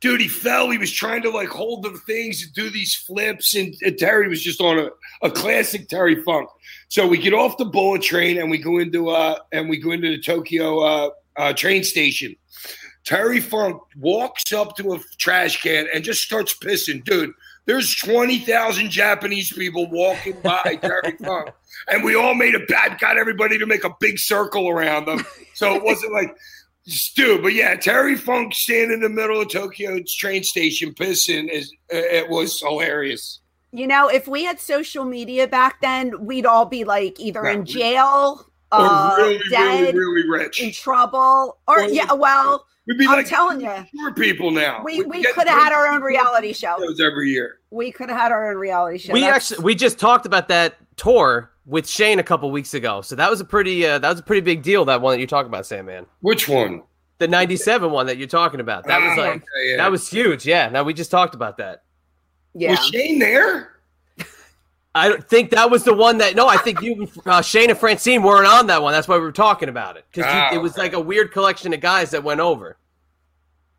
Dude, he fell. He was trying to like hold the things and do these flips, and, and Terry was just on a, a classic Terry Funk. So we get off the bullet train and we go into uh and we go into the Tokyo uh, uh train station. Terry Funk walks up to a trash can and just starts pissing. Dude, there's 20,000 Japanese people walking by Terry Funk. And we all made a bad, got everybody to make a big circle around them. So it wasn't like, Stu, but yeah, Terry Funk standing in the middle of Tokyo's train station pissing is uh, it was hilarious. You know, if we had social media back then, we'd all be like either Yeah, in jail, Or uh, really, dead, really, really rich. in trouble, or Or- yeah. Well, We'd be I'm like telling you, poor people now. we We'd we could have had our own reality show. shows every year. We could have had our own reality show. we That's- actually we just talked about that tour with Shane a couple weeks ago. So that was a pretty uh, that was a pretty big deal. That one that you're talking about, Sandman. Which one? The '97 one that you're talking about. That was Ah, like okay, yeah. that was huge. Yeah. Now we just talked about that. yeah. Was Shane there? I don't think that was the one that. No, I think you, uh, Shane and Francine weren't on that one. That's why we were talking about it because Ah, it was okay. like a weird collection of guys that went over.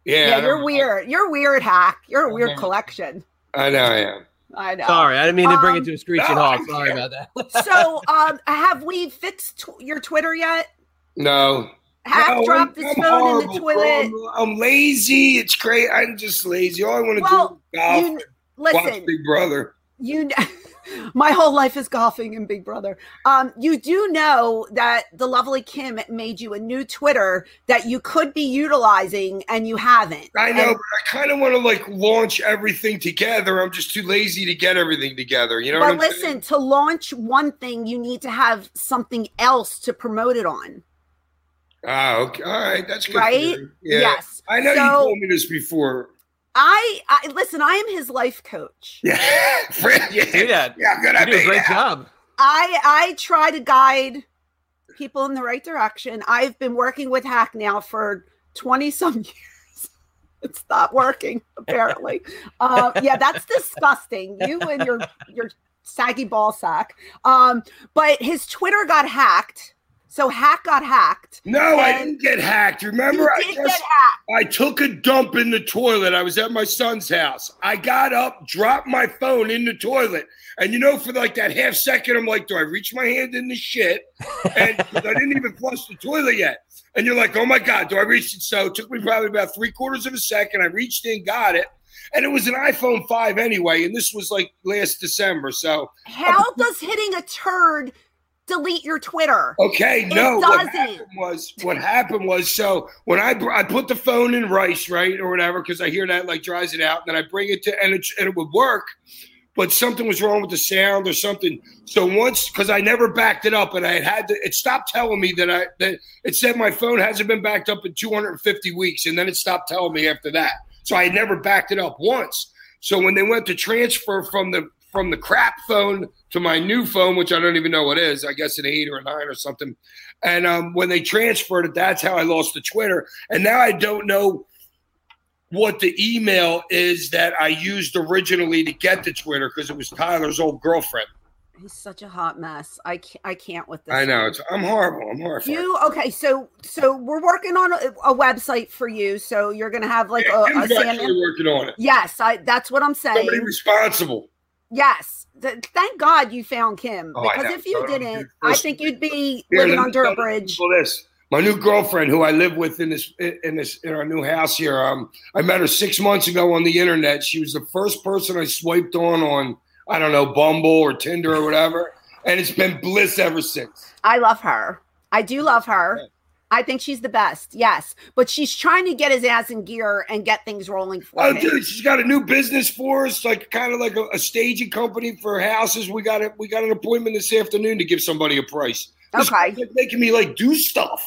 Yeah, Yeah, you're weird. You're weird, hack. You're a weird Okay. collection. I know I am. I know. Sorry, I didn't mean to bring Um, it to a screeching no, halt. Sorry about that. So, um, have we fixed tw- your Twitter yet? No. Hack No, dropped I'm- his I'm phone in the horrible, toilet. bro. I'm, I'm lazy. It's great. I'm just lazy. All I want to Well, do is golf, you watch listen. Big Brother. you kn- my whole life is golfing and big brother um you do know that the lovely kim made you a new twitter that you could be utilizing and you haven't I know, And- but I kind of want to like launch everything together. I'm just too lazy to get everything together. You know but listen saying? to launch one thing you need to have something else to promote it on Ah, okay. All right. That's good. Right? Yeah. yes I know you told me this before. I, I listen i am his life coach Yeah. Fred, yeah. Do that. Yeah, good You do a idea. great job. I I try to guide people in the right direction. I've been working with Hack now for 20 some years. It's not working, apparently. uh, yeah, that's disgusting. You and your your saggy ball sack. Um, but his Twitter got hacked. So Hack got hacked. No, I didn't get hacked. Remember, I just get hacked. I took a dump in the toilet. I was at my son's house. I got up, dropped my phone in the toilet. And you know, for like that half second, I'm like, do I reach my hand in the shit? And I didn't even flush the toilet yet. And you're like, oh my God, do I reach it? So it took me probably about three quarters of a second. I reached in, got it. And it was an iPhone 5 anyway. And this was like last December. So, How does hitting a turd delete your Twitter? okay, It no. What doesn't. happened was, what happened was, so when I, br- I put the phone in rice, right, or whatever, because I hear that like dries it out. And then I bring it to, and it, and it would work. but something was wrong with the sound or something. So once, because I never backed it up, and I had to, it stopped telling me that I that it said my phone hasn't been backed up in 250 weeks, and then it stopped telling me after that. So I had never backed it up once. So when they went to transfer from the from the crap phone to my new phone, which I don't even know what is, I guess an eight or a nine or something. And um, when they transferred it, that's how I lost the Twitter. And now I don't know what the email is that I used originally to get the Twitter because it was Tyler's old girlfriend. He's such a hot mess. I can't, I can't with this. I know. It's, I'm horrible. I'm horrified. You okay? So so we're working on a, a website for you. So you're gonna have like Yeah, a, a Kim's actually Sandman. working on it. Yes, I. That's what I'm saying. Somebody responsible. Yes. Th- thank God you found Kim Oh, because if you So, didn't, I think you'd be Here, living under a bridge. This. My new girlfriend, who I live with in this in this in our new house here. Um, I met her six months ago on the internet. She was the first person I swiped on on I don't know Bumble or Tinder or whatever, and it's been bliss ever since. I love her. I do love her. I think she's the best. Yes, but she's trying to get his ass in gear and get things rolling for Oh, me. dude, she's got a new business for us, like kind of like a, a staging company for houses. We got it. We got an appointment this afternoon to give somebody a price. This Okay. like, making me like do stuff.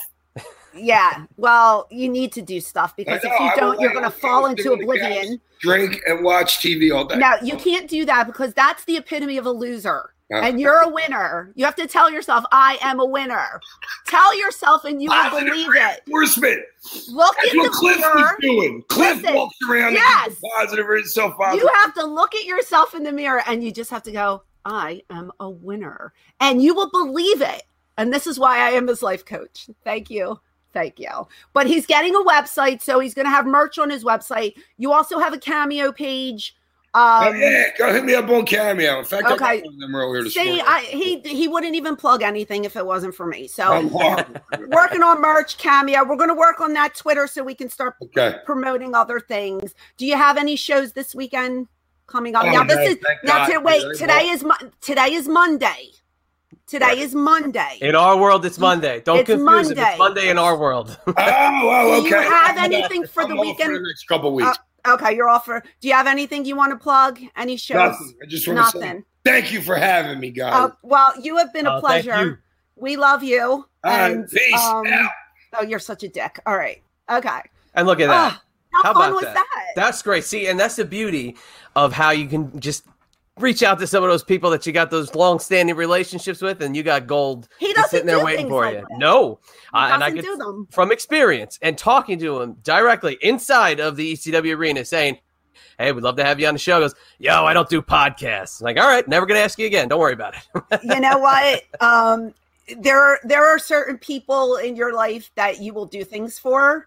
Yeah. Well, you need to do stuff because if you don't, you're going to fall into on the couch, oblivion. drink and watch TV all day. Now you can't do that because that's the epitome of a loser. And you're a winner. You have to tell yourself, I am a winner. Tell yourself and you will believe it. Reinforcement. Look That's in what the Cliff mirror. was doing. Cliff Listen, walks around yes. positive or positive. You have to look at yourself in the mirror and you just have to go, I am a winner. And you will believe it. And this is why I am his life coach. Thank you. Thank you. But he's getting a website, so he's going to have merch on his website. You also have a cameo page. Oh, Um, yeah, go hit me up on Cameo. In fact, I Okay. got one of them earlier this See. I, he he wouldn't even plug anything if it wasn't for me. So working on merch, cameo. We're going to work on that Twitter so we can start okay. promoting other things. Do you have any shows this weekend coming up? Oh, now this no, is thank now. To, wait, Yeah, today is Mo- today is Monday. Today Right. is Monday. In our world, it's Monday. Don't It's confuse it. Monday. It's Monday in our world. Oh, oh, Do okay. you have uh, anything for the I'm off weekend? For the next couple weeks. Okay, you're off for. Do you have anything you want to plug? Any shows? Nothing. I just want to say Nothing. thank you for having me, guys. Uh, well, you have been a thank pleasure. you. We love you. All right, and peace um, out. oh, you're such a dick. All right. Okay. and look at that. Ah, how, How fun about was that? that? That's great. See, and that's the beauty of how you can just reach out to some of those people that you got those long-standing relationships with, and you got gold He doesn't sitting there do waiting for like you. that. No, I- and I could do them. from experience and talking to him directly inside of the ECW arena, saying. Hey, we'd love to have you on the show. He goes, yo, I don't do podcasts. I'm like, all right, never gonna ask you again. Don't worry about it. you know what? Um, there are there are certain people in your life that you will do things for.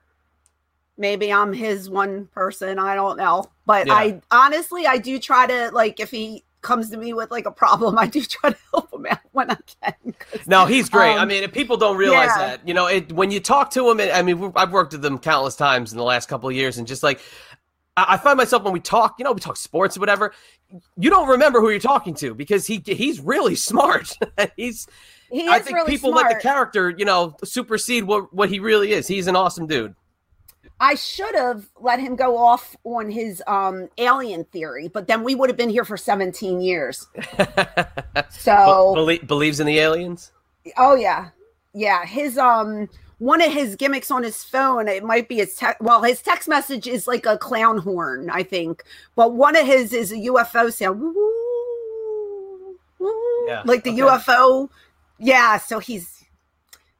Maybe I'm his one person. I don't know, but Yeah. I honestly I do try to like if he comes to me with like a problem, I do try to help him out when I can. No, he's great. I Um, mean, if people don't realize yeah. that, you know, it, when you talk to him, and, I mean, I've worked with them countless times in the last couple of years, and just like, I, I find myself when we talk, you know, we talk sports or whatever, you don't remember who you're talking to because he he's really smart. he's, he I think really people smart. let the character, you know, supersede what what he really is. He's an awesome dude. I should have let him go off on his um alien theory, but then we would have been here for 17 years. So Belie- believes in the aliens. Oh yeah, yeah. His um, one of his gimmicks on his phone, it might be his text. Well, his text message is like a clown horn, I think. But one of his is a UFO sound, woo, woo, Yeah, like the okay. UFO. Yeah, so he's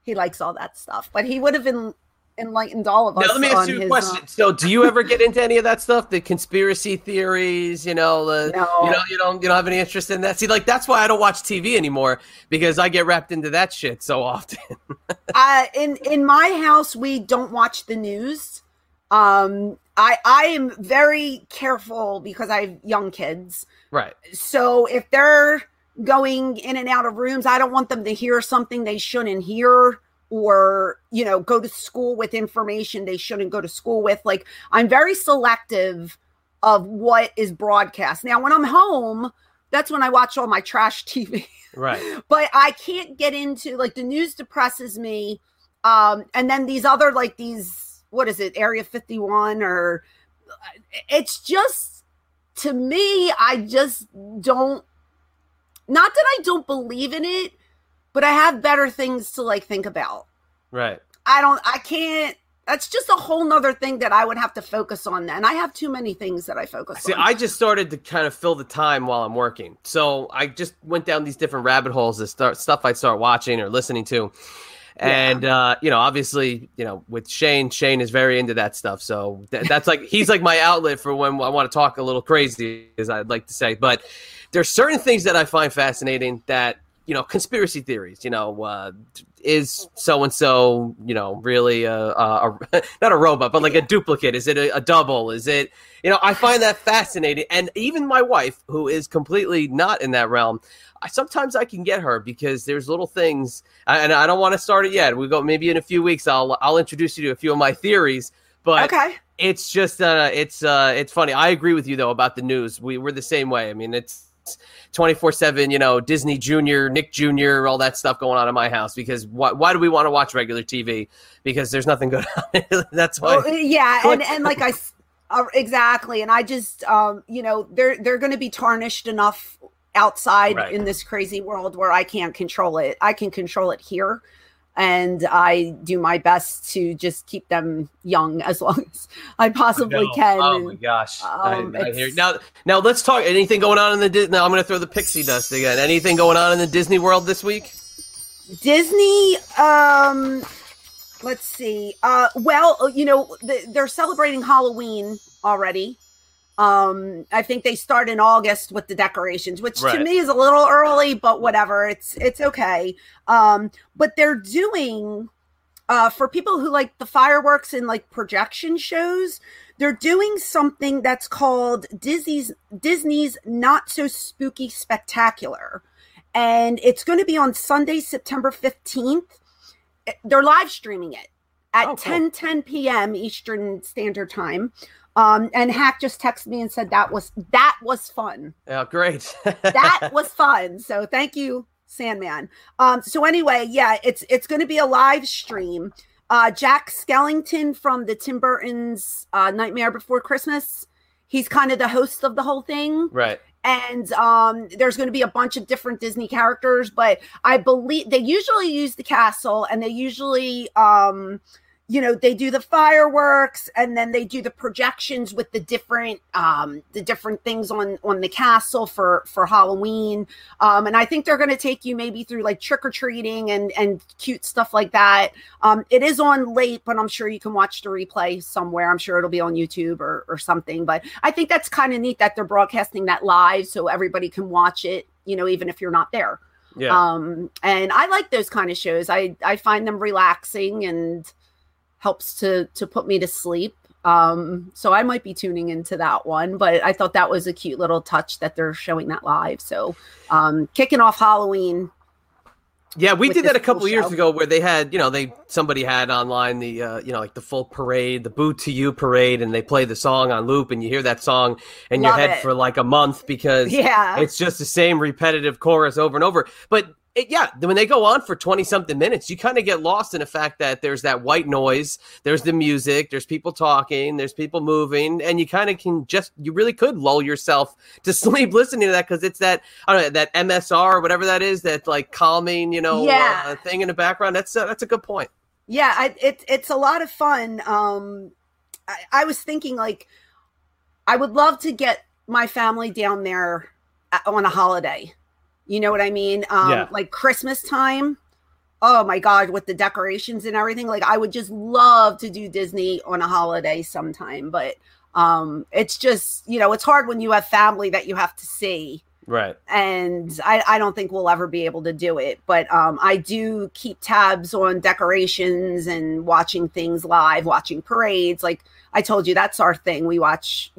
he likes all that stuff. But he would have been enlightened all of us. Now, let me ask you a question. uh, so, do you ever get into any of that stuff? The conspiracy theories, you know, the No. you know, you don't you don't have any interest in that. See, like that's why I don't watch TV anymore because I get wrapped into that shit so often. uh, in in my house we don't watch the news um i i am very careful because i have young kids right. so if they're going in and out of rooms i don't want them to hear something they shouldn't hear or you know go to school with information they shouldn't go to school with like i'm very selective of what is broadcast now when i'm home that's when i watch all my trash tv Right. but I can't get into like the news depresses me. Um, and then these other like these what is it, Area 51 or it's just to me, I just don't not that I don't believe in it, but I have better things to like think about. Right. I don't I can't that's just a whole nother thing that I would have to focus on. And I have too many things that I focus See, on. See, I just started to kind of fill the time while I'm working. So I just went down these different rabbit holes of start, stuff I'd start watching or listening to. And uh, you know, obviously, you know, with Shane, Shane is very into that stuff. So th- that's like he's like my outlet for when I want to talk a little crazy, as I'd like to say. But there's certain things that I find fascinating that you know conspiracy theories. You know, uh, is so and so you know really a, a, a, not a robot, but like a duplicate? Is it a, a double? Is it you know? I find that fascinating, and even my wife, who is completely not in that realm. I, sometimes I can get her because there's little things, and I don't want to start it yet. We go maybe in a few weeks. I'll I'll introduce you to a few of my theories, but Okay. it's just uh it's uh it's funny i agree with you though about the news we we're the same way i mean it's 24-7 you know disney junior nick junior all that stuff going on in my house because why, why do we want to watch regular tv because there's nothing good on that's why Oh, yeah, and and like I, uh, exactly, and I just um, you know they're they're going to be tarnished enough outside Right. in this crazy world where I can't control it. I can control it here, and I do my best to just keep them young as long as I possibly No. can. oh my gosh um, I, I hear now now let's talk anything going on in the Dis- now i'm gonna throw the pixie dust again anything going on in the disney world this week Disney, um, let's see. Uh, well, you know, th- they're celebrating Halloween already. Um, I think they start in August with the decorations, which to me is a little early, but whatever. It's it's okay. Um, but they're doing uh for people who like the fireworks and like projection shows, they're doing something that's called Disney's Disney's Not So Spooky Spectacular and it's going to be on Sunday, September 15th. They're live streaming it at Oh, cool. 10 10 p.m. Eastern Standard Time. Um, and Hack just texted me and said that was that was fun. yeah great That was fun. So thank you, Sandman. Um, so anyway, yeah, it's it's going to be a live stream. Uh, Jack Skellington from the Tim Burton's uh, Nightmare Before Christmas. He's kind of the host of the whole thing right and um, there's going to be a bunch of different Disney characters, but I believe they usually use the castle, and they usually, um, you know, they do the fireworks, and then they do the projections with the different, um, the different things on on the castle for for Halloween. Um, and I think they're going to take you maybe through like trick or treating and and cute stuff like that. Um, it is on late, but I'm sure you can watch the replay somewhere. I'm sure it'll be on YouTube or or something. But I think that's kind of neat that they're broadcasting that live so everybody can watch it, you know, even if you're not there. yeah Um, and I like those kind of shows. I I find them relaxing and helps to to put me to sleep. Um, so I might be tuning into that one, but I thought that was a cute little touch that they're showing that live. So um kicking off Halloween. Yeah, we did that a couple years show. ago where they had, you know, they somebody had online the uh, you know, like the full parade, the Boo to You parade and they play the song on loop and you hear that song in your head it. for like a month because Yeah. it's just the same repetitive chorus over and over. But it, yeah, when they go on for 20 something minutes, you kind of get lost in the fact that there's that white noise, there's the music, there's people talking, there's people moving, and you kind of can just, you really could lull yourself to sleep listening to that because it's that, I don't know, that MSR or whatever that is, that like calming, you know, Yeah. uh, thing in the background. That's a, that's a good point. yeah I, it, it's a lot of fun um I, I was thinking like i would love to get my family down there on a holiday you know what i mean um Yeah. like christmas time oh my god with the decorations and everything like i would just love to do disney on a holiday sometime but um it's just you know it's hard when you have family that you have to see Right. and I, I don't think we'll ever be able to do it. But um, I do keep tabs on decorations and watching things live, watching parades. Like I told you, that's our thing. We watch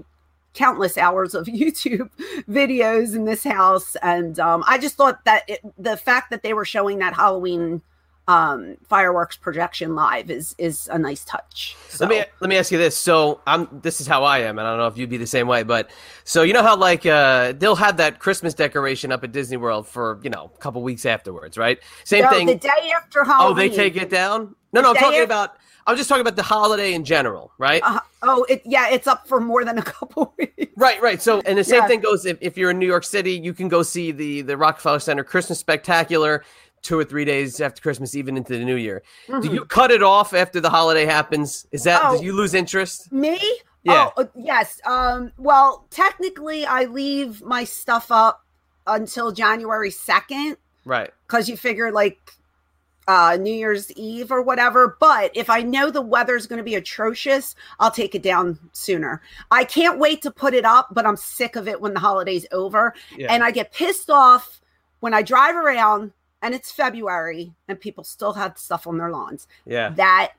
countless hours of YouTube videos in this house, and um, I just thought that it, the fact that they were showing that Halloween um, fireworks projection live is is a nice touch. So, Let me let me ask you this. So I'm this is how I am, and I don't know if you'd be the same way, but so you know how like uh they'll have that Christmas decoration up at Disney World for you know a couple weeks afterwards, right? Same No, thing. the day after Halloween. oh, they take it down. No, no, I'm talking about. I'm just talking about the holiday in general, right? Uh, oh, it yeah, it's up for more than a couple weeks. Right, right. So, and the same Yeah. thing goes if, if you're in New York City, you can go see the the Rockefeller Center Christmas Spectacular two or three days after Christmas, even into the New Year. Do you cut it off after the holiday happens? Is that Mm-hmm. Oh. do you lose interest? Me? Yeah. Oh, uh, yes. Um, well, technically, I leave my stuff up until January 2nd Right. because you figure, like, uh, New Year's Eve or whatever. But if I know the weather's going to be atrocious, I'll take it down sooner. I can't wait to put it up, but I'm sick of it when the holiday's over. Yeah. And I get pissed off when I drive around and it's February and people still have stuff on their lawns. Yeah. That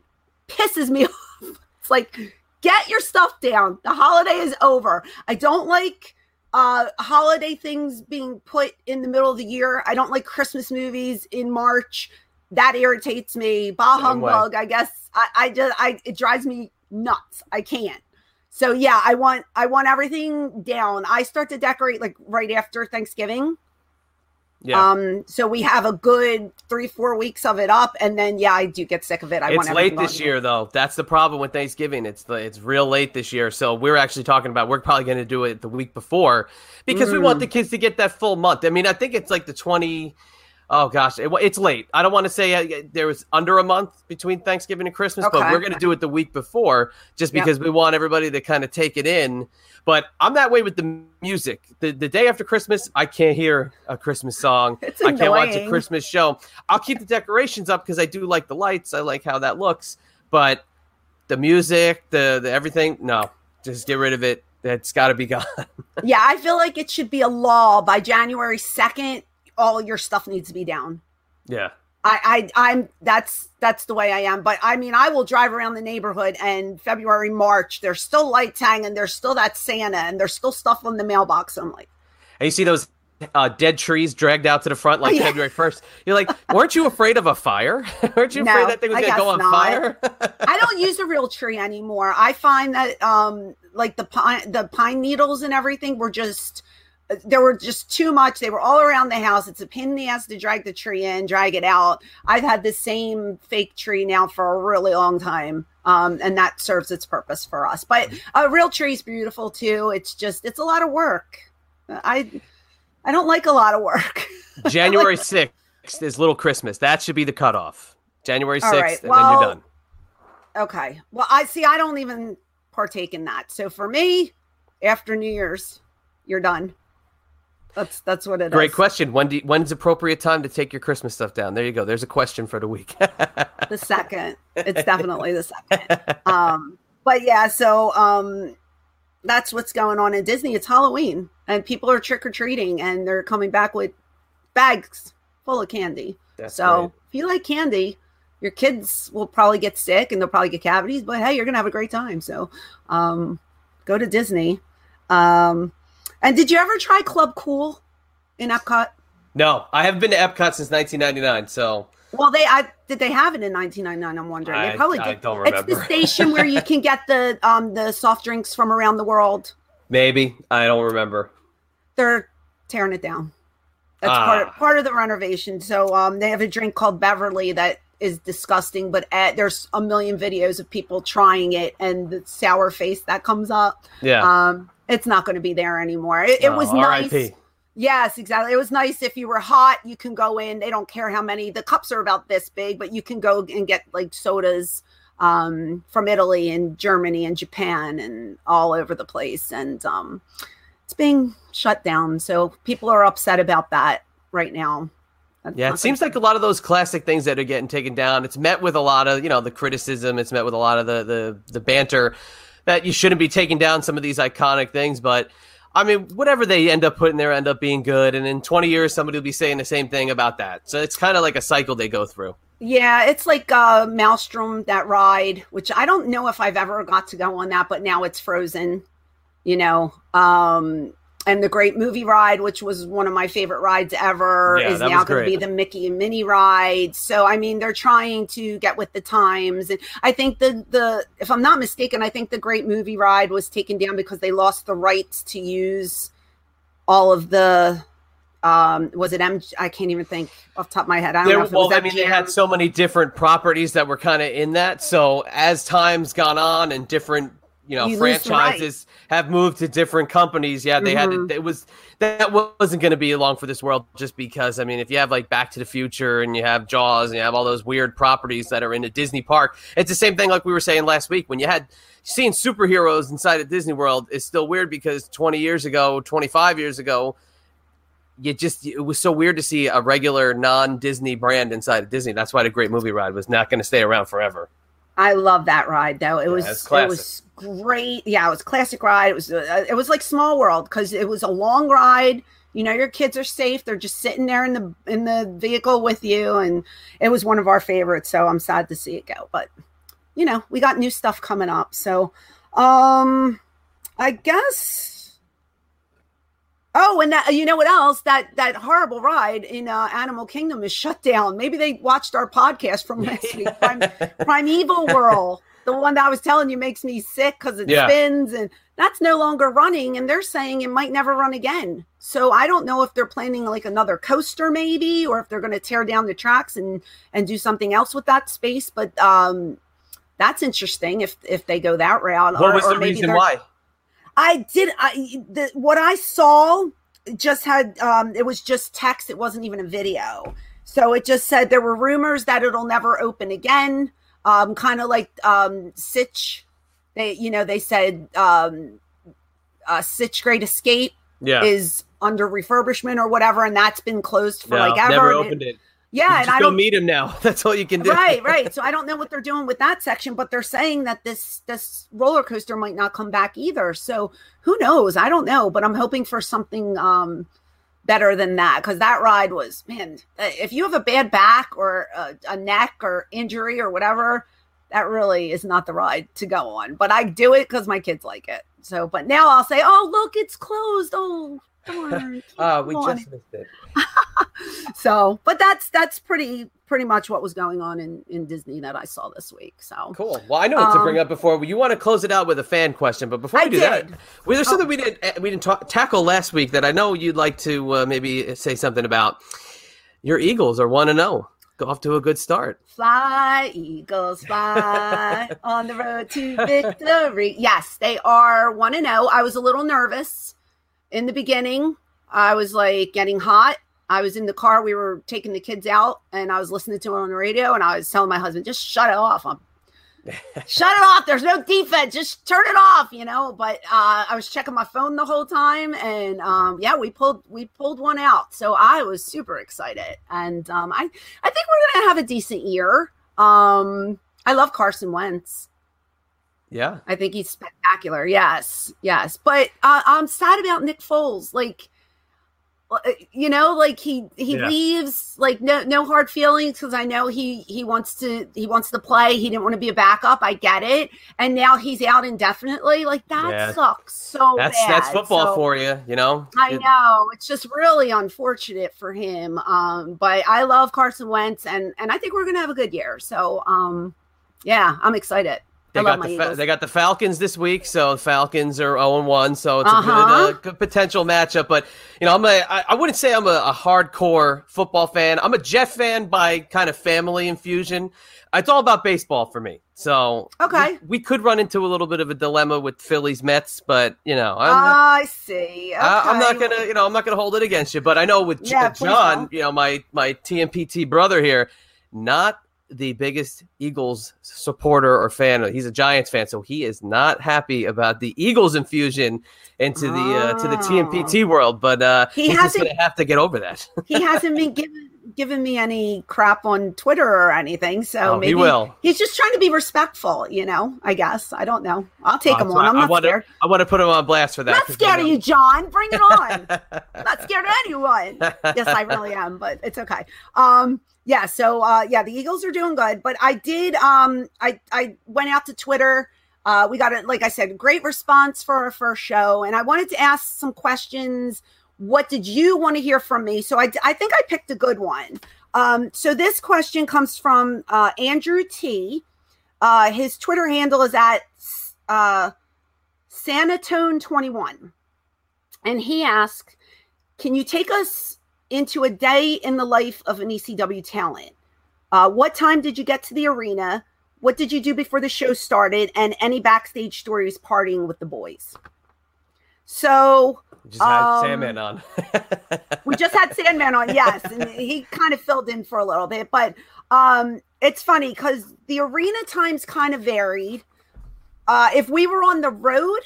pisses me off. It's like, get your stuff down. The holiday is over. I don't like uh holiday things being put in the middle of the year. I don't like Christmas movies in March. That irritates me. Bah humbug. I guess I, I just I it drives me nuts. I can't. So yeah, I want I want everything down. I start to decorate like right after Thanksgiving. Yeah. Um, so we have a good three, four weeks of it up, and then yeah, I do get sick of it. I it's want late this year, though. That's the problem with Thanksgiving. It's the, it's real late this year. So we're actually talking about we're probably going to do it the week before because we Mm. want the kids to get that full month. I mean, I think it's like the twenty. Oh gosh, it, it's late. I don't want to say uh, there was under a month between Thanksgiving and Christmas, but we're going to do it the week before just Yep. because we want everybody to kind of take it in. But I'm that way with the music. The the day after Christmas, I can't hear a Christmas song. It's I can't watch a. Christmas show. I'll keep the decorations up because I do like the lights. I like how that looks. But the music, the the everything, no, just get rid of it. It's got to be gone. Yeah, I feel like it should be a law by January second. All your stuff needs to be down. yeah, I, I, I'm that's that's the way I am. But I mean, I will drive around the neighborhood, and February, March, there's still lights hanging. There's still that Santa, and there's still stuff on the mailbox. I'm like, and you see those uh, dead trees dragged out to the front like yeah. February first. You're like, weren't you afraid of a fire? weren't you No, afraid that thing was going to go on not. fire? I don't use a real tree anymore. I find that um like the pine the pine needles and everything were just there were just too much. They were all around the house. It's a pain in the ass to drag the tree in, drag it out. I've had the same fake tree now for a really long time. Um, and that serves its purpose for us. But a real tree is beautiful too. It's just it's a lot of work. I I don't like a lot of work. January sixth is Little Christmas. That should be the cutoff. January sixth, right, and then you're done. Okay. Well, I see. I don't even partake in that. So for me, after New Year's, you're done. That's that's what it is. Great question. When do when's appropriate time to take your Christmas stuff down? There you go. There's a question for the week. The second. It's definitely the second. Um, but yeah. So um, that's what's going on in Disney. It's Halloween, and people are trick or treating, and they're coming back with bags full of candy. That's so great. if you like candy, your kids will probably get sick and they'll probably get cavities, but hey, you're gonna have a great time. So um go to Disney. Um and did you ever try Club Cool in Epcot? No, I haven't been to Epcot since 1999. So Well, they I did they have it in 1999? I'm wondering. I- they probably I did. don't remember. It's the station where you can get the um the soft drinks from around the world. maybe I don't remember. They're tearing it down. That's Ah. part part of the renovation. So um, they have a drink called Beverly that is disgusting, but uh there's a million videos of people trying it and the sour face that comes up. Yeah. Um, it's not going to be there anymore. It, it Oh, was nice. Yes, exactly. It was nice if you were hot, you can go in. They don't care how many. The cups are about this big, but you can go and get like sodas um, from Italy and Germany and Japan and all over the place. And um, it's being shut down. So people are upset about that right now. That's Yeah, it seems like a lot of those classic things that are getting taken down. It's met with a lot of, you know, the criticism. It's met with a lot of the the, the banter that you shouldn't be taking down some of these iconic things. But I mean, whatever they end up putting there end up being good. And in 20 years, somebody will be saying the same thing about that. So it's kind of like a cycle they go through. Yeah, it's like uh, Maelstrom that ride, which I don't know if I've ever got to go on that, but now it's frozen. You know, um, and the Great Movie Ride, which was one of my favorite rides ever, Yeah, is now going to be the Mickey and Minnie ride. So I mean, they're trying to get with the times, and I think the the if I'm not mistaken, I think the Great Movie Ride was taken down because they lost the rights to use all of the. Um, was it M? I can't even think off the top of my head. I don't know if it was well, I mean, they had so many different properties that were kind of in that. So as time's gone on and different, you know, You franchises have moved to different companies, yeah, they had Mhm. to, it was that wasn't going to be along for this world just because I mean, if you have like Back to the Future and you have Jaws and you have all those weird properties that are in a Disney park, it's the same thing like we were saying last week when you had seeing superheroes inside of Disney World is still weird because 20 years ago, 25 years ago, you just it was so weird to see a regular non-Disney brand inside of Disney. That's why the Great Movie Ride was not going to stay around forever. I love that ride though. It Yeah, was it was great. Yeah, it was a classic ride. It was uh, it was like Small World because it was a long ride. You know, your kids are safe. They're just sitting there in the in the vehicle with you, and it was one of our favorites. So I'm sad to see it go, but you know, we got new stuff coming up. So, um, I guess. Oh, and that you know what else? That that horrible ride in uh, Animal Kingdom is shut down. Maybe they watched our podcast from last week. Prime, Primeval Whirl, the one that I was telling you makes me sick because it Yeah. spins, and that's no longer running. And they're saying it might never run again. So I don't know if they're planning like another coaster, maybe, or if they're going to tear down the tracks and and do something else with that space. But um, that's interesting if if they go that route. What or- was the reason why? I did. I the, what I saw just had um, it was just text. It wasn't even a video. So it just said there were rumors that it'll never open again. Um, kind of like um, Stitch. They you know they said um, uh, Stitch Great Escape Yeah, is under refurbishment or whatever, and that's been closed for no, like ever. never and it- opened it. yeah, You and I don't meet him now. That's all you can do. right right so i don't know what they're doing with that section but they're saying that this this roller coaster might not come back either so who knows i don't know but i'm hoping for something um better than that because that ride was man uh, if you have a bad back or a, a neck or injury or whatever that really is not the ride to go on. But i do it because my kids like it. So but now i'll say oh look it's closed. Oh Uh, we on. just missed it. so but that's that's pretty pretty much what was going on in in disney that i saw this week so Cool. Well, I know what to bring Um, up before. You want to close it out with a fan question, but before I we do that, well, there's Oh. something we didn't uh, we didn't ta- tackle last week that I know you'd like to uh, maybe say something about. Your Eagles are one to zero. Go off to a good start. Fly, Eagles, fly on the road to victory. Yes, they are 1 and 0. I was a little nervous in the beginning. I was like getting hot. I was in the car. We were taking the kids out and I was listening to it on the radio and I was telling my husband, just shut it off. I'm, shut it off. There's no defense. Just turn it off, you know. But uh, I was checking my phone the whole time and um, yeah, we pulled we pulled one out. So I was super excited. And um, I I think we're gonna have a decent year. Um, I love Carson Wentz. Yeah. I think he's spectacular. Yes, yes. But uh, I'm sad about Nick Foles. Like, uh, you know, like he he Yeah. leaves. Like no no hard feelings because I know he he wants to he wants to play. He didn't want to be a backup. I get it. And now he's out indefinitely. Like that Yeah. sucks so That's bad. that's football So- for you, you know. I It- know it's just really unfortunate for him. Um, but I love Carson Wentz, and and I think we're gonna have a good year. So, um, yeah, I'm excited. They got the Fa- they got the Falcons this week, so the Falcons are zero one, so it's a Uh-huh. good, uh, good potential matchup. But you know, I'm a I, I wouldn't say I'm a, a hardcore football fan. I'm a Jet fan by kind of family infusion. It's all about baseball for me. So Okay. we, we could run into a little bit of a dilemma with Phillies Mets, but you know, I'm not, I see. Okay. I, I'm not gonna you know I'm not gonna hold it against you. But I know with Yeah, John, you know my my TMPT brother here, not the biggest Eagles supporter or fan. He's a Giants fan, so he is not happy about the Eagles infusion into the uh, to the TMPT world. But uh, He he's just hasn't- gonna have to get over that. he hasn't been given given me any crap on Twitter or anything. So Oh, he will. He's just trying to be respectful. You know. I guess I don't know. I'll take Uh, him on. I'm I not wanna- scared. I want to put him on blast for that. I'm not scared of you, John. Bring it on. I'm not scared of anyone. yes, I really am, but it's okay. Um, yeah, so uh yeah, the Eagles are doing good, but I did um I I went out to Twitter. Uh we got it, like I said, great response for our first show, and I wanted to ask some questions. What did you want to hear from me? So I I think I picked a good one. Um, so this question comes from uh Andrew T. Uh his Twitter handle is at uh Sanatone21. And he asked, Can you take us into a day in the life of an ECW talent? Uh, what time did you get to the arena? What did you do before the show started? And any backstage stories partying with the boys? So Just had Um, Sandman on. we just had Sandman on, yes, and he kind of filled in for a little bit, but um, it's funny because the arena times kind of varied. Uh, if we were on the road,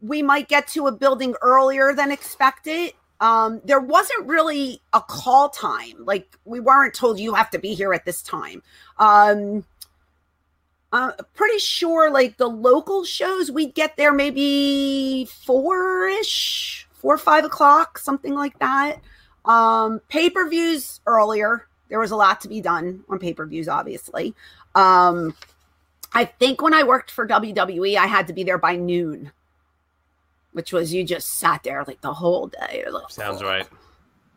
we might get to a building earlier than expected. Um, there wasn't really a call time. Like we weren't told you have to be here at this time. Um, I'm pretty sure like the local shows we'd get there maybe four ish, four or five o'clock, something like that. Um, pay per views earlier. There was a lot to be done on pay per views, obviously. Um, I think when I worked for WWE, I had to be there by noon, which was you just sat there like the whole day. Like, Sounds right.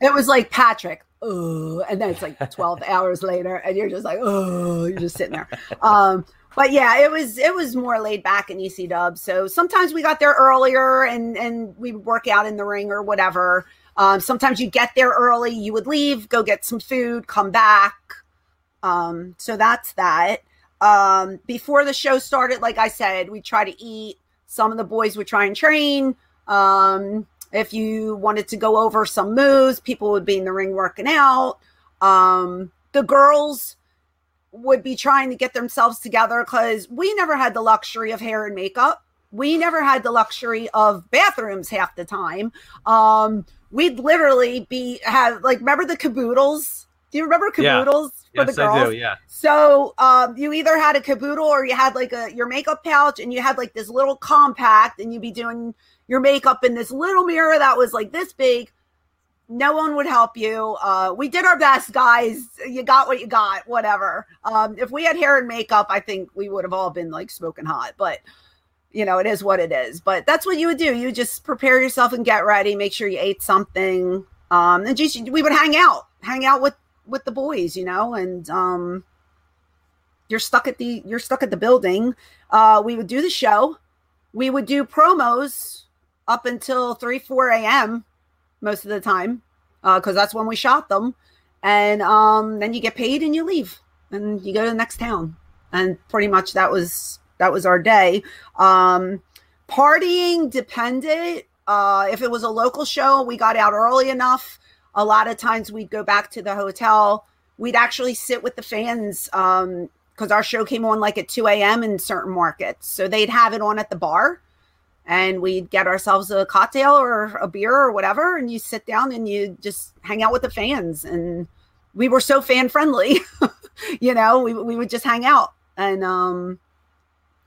It was like Patrick, oh, and then it's like 12 hours later, and you're just like, oh, you're just sitting there. Um, but yeah, it was it was more laid back in EC Dub. So sometimes we got there earlier and and we would work out in the ring or whatever. Um, sometimes you get there early, you would leave, go get some food, come back. Um, so that's that. Um, before the show started, like I said, we try to eat. Some of the boys would try and train. Um, if you wanted to go over some moves, people would be in the ring working out. Um, the girls would be trying to get themselves together because we never had the luxury of hair and makeup. We never had the luxury of bathrooms half the time. Um, we'd literally be have like remember the caboodles? Do you remember caboodles yeah. for yes, the girls? I do, yeah. So um, you either had a caboodle or you had like a your makeup pouch, and you had like this little compact, and you'd be doing your makeup in this little mirror that was like this big. No one would help you. Uh, we did our best, guys. You got what you got, whatever. Um, if we had hair and makeup, I think we would have all been like smoking hot. But you know, it is what it is. But that's what you would do. You just prepare yourself and get ready. Make sure you ate something. Um, and just we would hang out, hang out with with the boys, you know, and um, you're stuck at the you're stuck at the building. Uh, we would do the show. We would do promos up until three, four a.m. most of the time, because uh, that's when we shot them. And um, then you get paid and you leave, and you go to the next town. And pretty much that was that was our day. Um, partying depended. Uh, if it was a local show, we got out early enough. A lot of times we'd go back to the hotel. We'd actually sit with the fans um, because our show came on like at 2 a.m. in certain markets. So they'd have it on at the bar and we'd get ourselves a cocktail or a beer or whatever. And you sit down and you just hang out with the fans. And we were so fan friendly, you know, we, we would just hang out. And, um,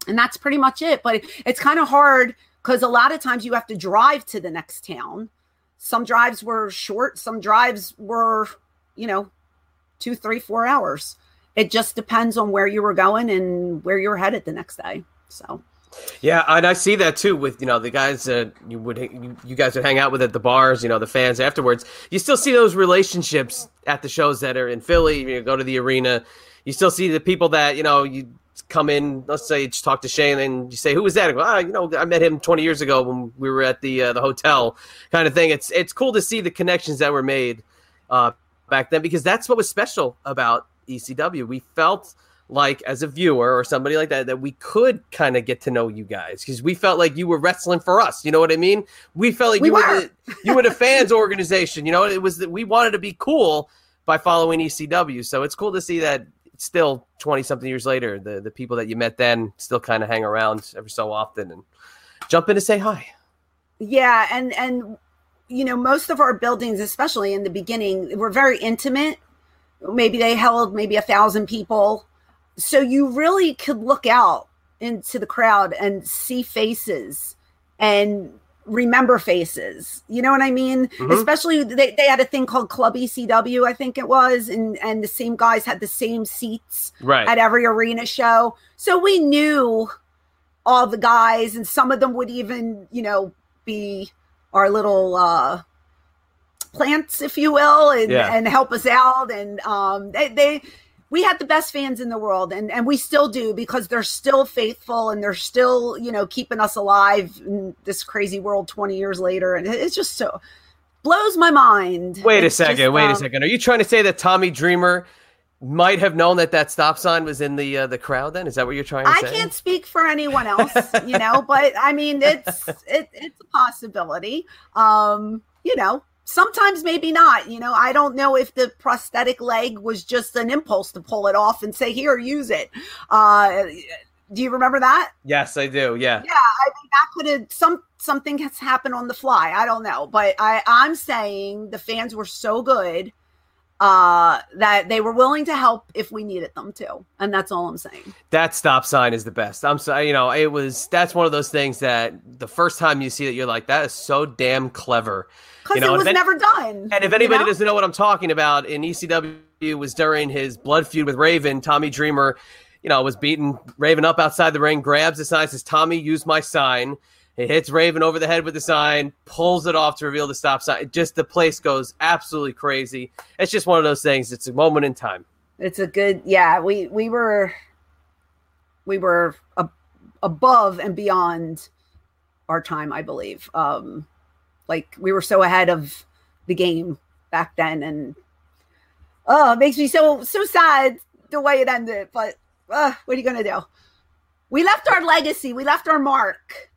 and that's pretty much it. But it's kind of hard because a lot of times you have to drive to the next town. Some drives were short, some drives were, you know, two, three, four hours it just depends on where you were going and where you were headed the next day. So. Yeah, and I see that too with you know the guys that you would you, guys would hang out with at the bars, you know the fans afterwards. You still see those relationships at the shows that are in Philly. You go to the arena, you still see the people that you know you come in. Let's say you talk to Shane and you say, "Who was that?" I go, "Ah, you know, I met him 20 years ago when we were at the uh, the hotel," kind of thing. It's it's cool to see the connections that were made uh, back then because that's what was special about ECW. We felt like as a viewer or somebody like that that we could kind of get to know you guys because we felt like you were wrestling for us. You know what I mean? We felt like we you were, were the, you were the fans organization. You know, it was that we wanted to be cool by following ECW. So it's cool to see that still 20 something years later the the people that you met then still kind of hang around every so often and jump in to say hi. Yeah, and and you know most of our buildings especially in the beginning were very intimate maybe they held maybe a thousand people so you really could look out into the crowd and see faces and remember faces you know what i mean mm-hmm. especially they, they had a thing called club ecw i think it was and and the same guys had the same seats right. at every arena show so we knew all the guys and some of them would even you know be our little uh plants, if you will, and, Yeah. and help us out. And um, they, they, we had the best fans in the world, and and we still do because they're still faithful and they're still, you know, keeping us alive in this crazy world twenty years later. And it- it's just so blows my mind. Wait a second. just, wait a um, second. Are you trying to say that Tommy Dreamer might have known that that stop sign was in the uh, the crowd? Then is that what you're trying to I say? can't speak for anyone else, you know, but I mean, it's it, it's a possibility. Um, you know, sometimes maybe not. You know, I don't know if the prosthetic leg was just an impulse to pull it off and say, "Here, use it." Uh, do you remember that? Yes, I do. Yeah. Yeah, I mean, that could have some something has happened on the fly. I don't know, but I I'm saying the fans were so good uh, that they were willing to help if we needed them to, and that's all I'm saying. That stop sign is the best. I'm sorry, you know, it was that's one of those things that the first time you see it, you're like, that is so damn clever. Because You know, it was if- never done. And if you anybody know? doesn't know what I'm talking about, in ECW was during his blood feud with Raven, Tommy Dreamer, you know, was beating Raven up outside the ring, grabs the sign, says, Tommy, use my sign. He hits Raven over the head with the sign, pulls it off to reveal the stop sign. It just the place goes absolutely crazy. It's just one of those things. It's a moment in time. It's a good, yeah. We we were we were a, above and beyond our time, I believe. Um, like we were so ahead of the game back then, and oh, it makes me so so sad the way it ended. But uh, what are you gonna do? We left our legacy. We left our mark.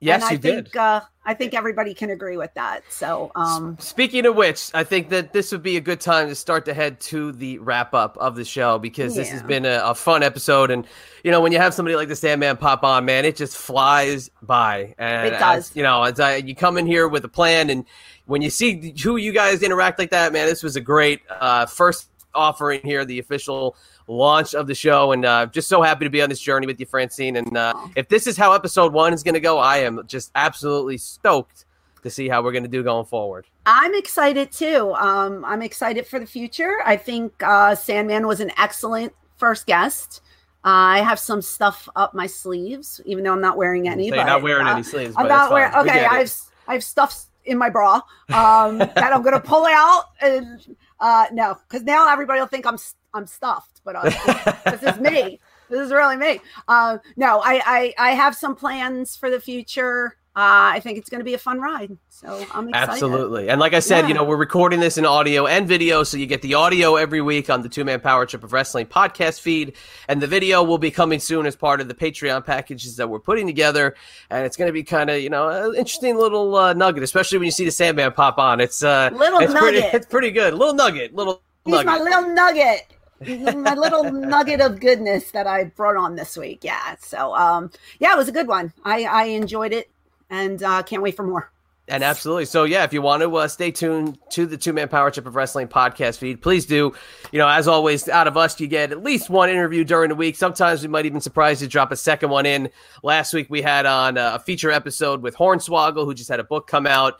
Yes, and I think did. uh, I think everybody can agree with that. So um, Speaking of which, I think that this would be a good time to start to head to the wrap up of the show because this has been a, a fun episode. And, you know, when you have somebody like the Sandman pop on, man, it just flies by. And It does. as- you know, as I, you come in here with a plan and when you see who you guys interact like that, man, this was a great uh, first offering here, the official launch of the show. And uh, just so happy to be on this journey with you, Francine. And uh, if this is how episode one is going to go, I am just absolutely stoked to see how we're going to do going forward. I'm excited too. Um, I'm excited for the future. I think uh, Sandman was an excellent first guest. Uh, I have some stuff up my sleeves, even though I'm not wearing any. So but, not wearing uh, any sleeves. I'm but not wearing. Okay. I have I have stuff in my bra um, that I'm gonna pull out. And uh, no, because now everybody will think I'm I'm stuffed, but uh, this is me. This is really me. Uh, no, I, I I have some plans for the future. Uh, I think it's going to be a fun ride. So I'm excited. Absolutely. And like I said, you know, we're recording this in audio and video. So you get the audio every week on the Two Man Power Trip of Wrestling podcast feed. And the video will be coming soon as part of the Patreon packages that we're putting together. And it's going to be kind of, you know, an interesting little uh, nugget, especially when you see the Sandman pop on. It's, uh, Little it's pretty, nugget. it's pretty good. Little nugget. Little He's nugget. my little nugget. My little nugget of goodness that I brought on this week. Yeah. So um yeah, it was a good one. I I enjoyed it and uh can't wait for more. And absolutely. So, yeah, if you want to uh, stay tuned to the Two Man Power Trip of Wrestling podcast feed, please do. You know, as always, out of us, you get at least one interview during the week. Sometimes we might even surprise you to drop a second one in. Last week, we had on uh, a feature episode with Hornswoggle, who just had a book come out,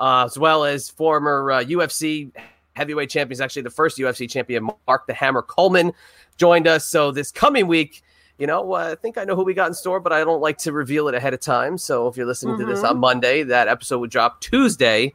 uh, as well as former uh, UFC heavyweight champion. champions, actually the first UFC champion, Mark the Hammer Coleman, joined us. So, this coming week, you know, uh, I think I know who we got in store, but I don't like to reveal it ahead of time. So if you're listening to this Mhm. on Monday, that episode would drop Tuesday.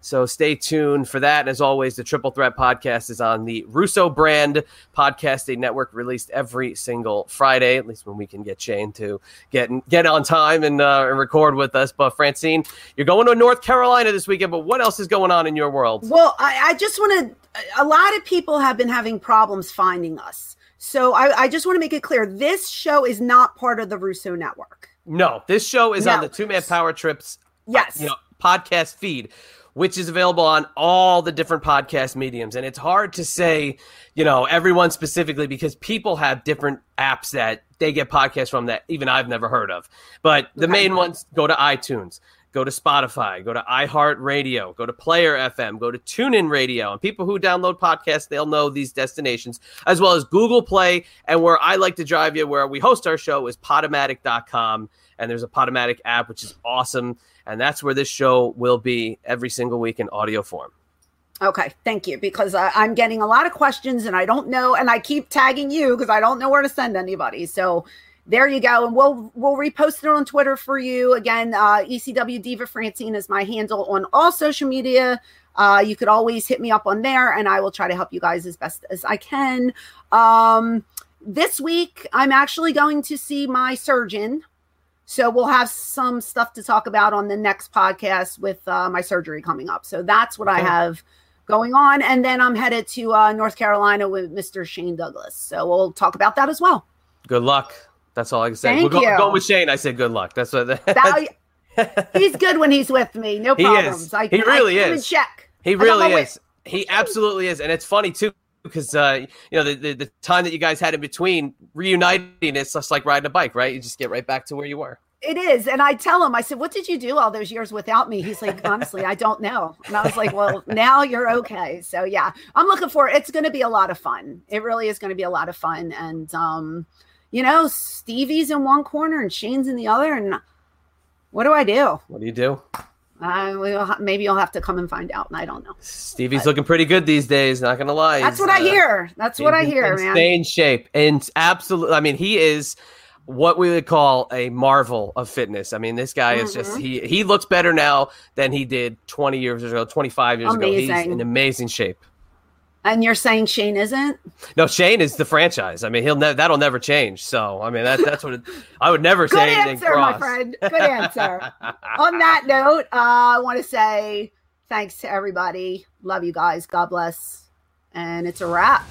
So stay tuned for that. And as always, the Triple Threat podcast is on the Russo brand podcasting network, released every single Friday, at least when we can get Shane to get get on time and, uh, and record with us. But Francine, you're going to North Carolina this weekend. But what else is going on in your world? Well, I, I just want to. A lot of people have been having problems finding us, so I, I just want to make it clear: this show is not part of the Russo network. No, this show is on the Two Man Power Trips Yes, you know podcast feed which is available on all the different podcast mediums. And it's hard to say you know everyone specifically because people have different apps that they get podcasts from that even i've never heard of. But the main ones go to itunes go to spotify go to iheartradio go to player fm go to tunein radio. And people who download podcasts they'll know these destinations as well as google play and where i like to drive you where we host our show is podomatic.com and there's a podomatic app which is awesome and that's where this show will be every single week in audio form. Okay, thank you. Because I, I'm getting a lot of questions and I don't know, and I keep tagging you because I don't know where to send anybody. So there you go, and we'll we'll repost it on Twitter for you. Again, uh, ECW Diva Francine is my handle on all social media. Uh, you could always hit me up on there, and I will try to help you guys as best as I can. Um, this week, I'm actually going to see my surgeon. So we'll have some stuff to talk about on the next podcast with uh, my surgery coming up. So that's what I have going on. And then I'm headed to uh, North Carolina with Mr. Shane Douglas. So we'll talk about that as well. Good luck. That's all I can say. Thank We're go- you. going with Shane. I said good luck. That's what. That, he's good when he's with me. No problems. He is. I, He really I is. check. he really is. He absolutely is, and it's funny too because uh, you know the, the the time that you guys had in between reuniting, it's just like riding a bike, right? You just get right back to where you were. It is. And I tell him, I said, What did you do all those years without me? He's like, Honestly, I don't know. And I was like, Well, now you're okay. So yeah, I'm looking for it's gonna be a lot of fun. It really is gonna be a lot of fun. And um, you know, Stevie's in one corner and Shane's in the other. And what do I do? What do you do? Uh, we'll, maybe you'll have to come and find out. I don't know. Stevie's but, looking pretty good these days. Not gonna lie. That's what uh, I hear. That's what I hear, man. Stay in shape and absolutely. I mean, he is what we would call a marvel of fitness. I mean, this guy mm-hmm. is just mm-hmm. he he looks better now than he did 20 years ago, 25 years amazing. ago. He's in amazing shape. And you're saying Shane isn't? No, Shane is the franchise. I mean, he'll ne- that'll never change. So, I mean, that, that's what it, I would never say. Good say answer, my friend. Good answer. On that note, uh, I want to say thanks to everybody. Love you guys. God bless. And it's a wrap.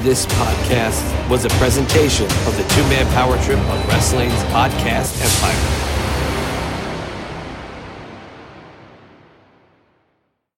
This podcast was a presentation of the two man power trip on wrestling's podcast empire.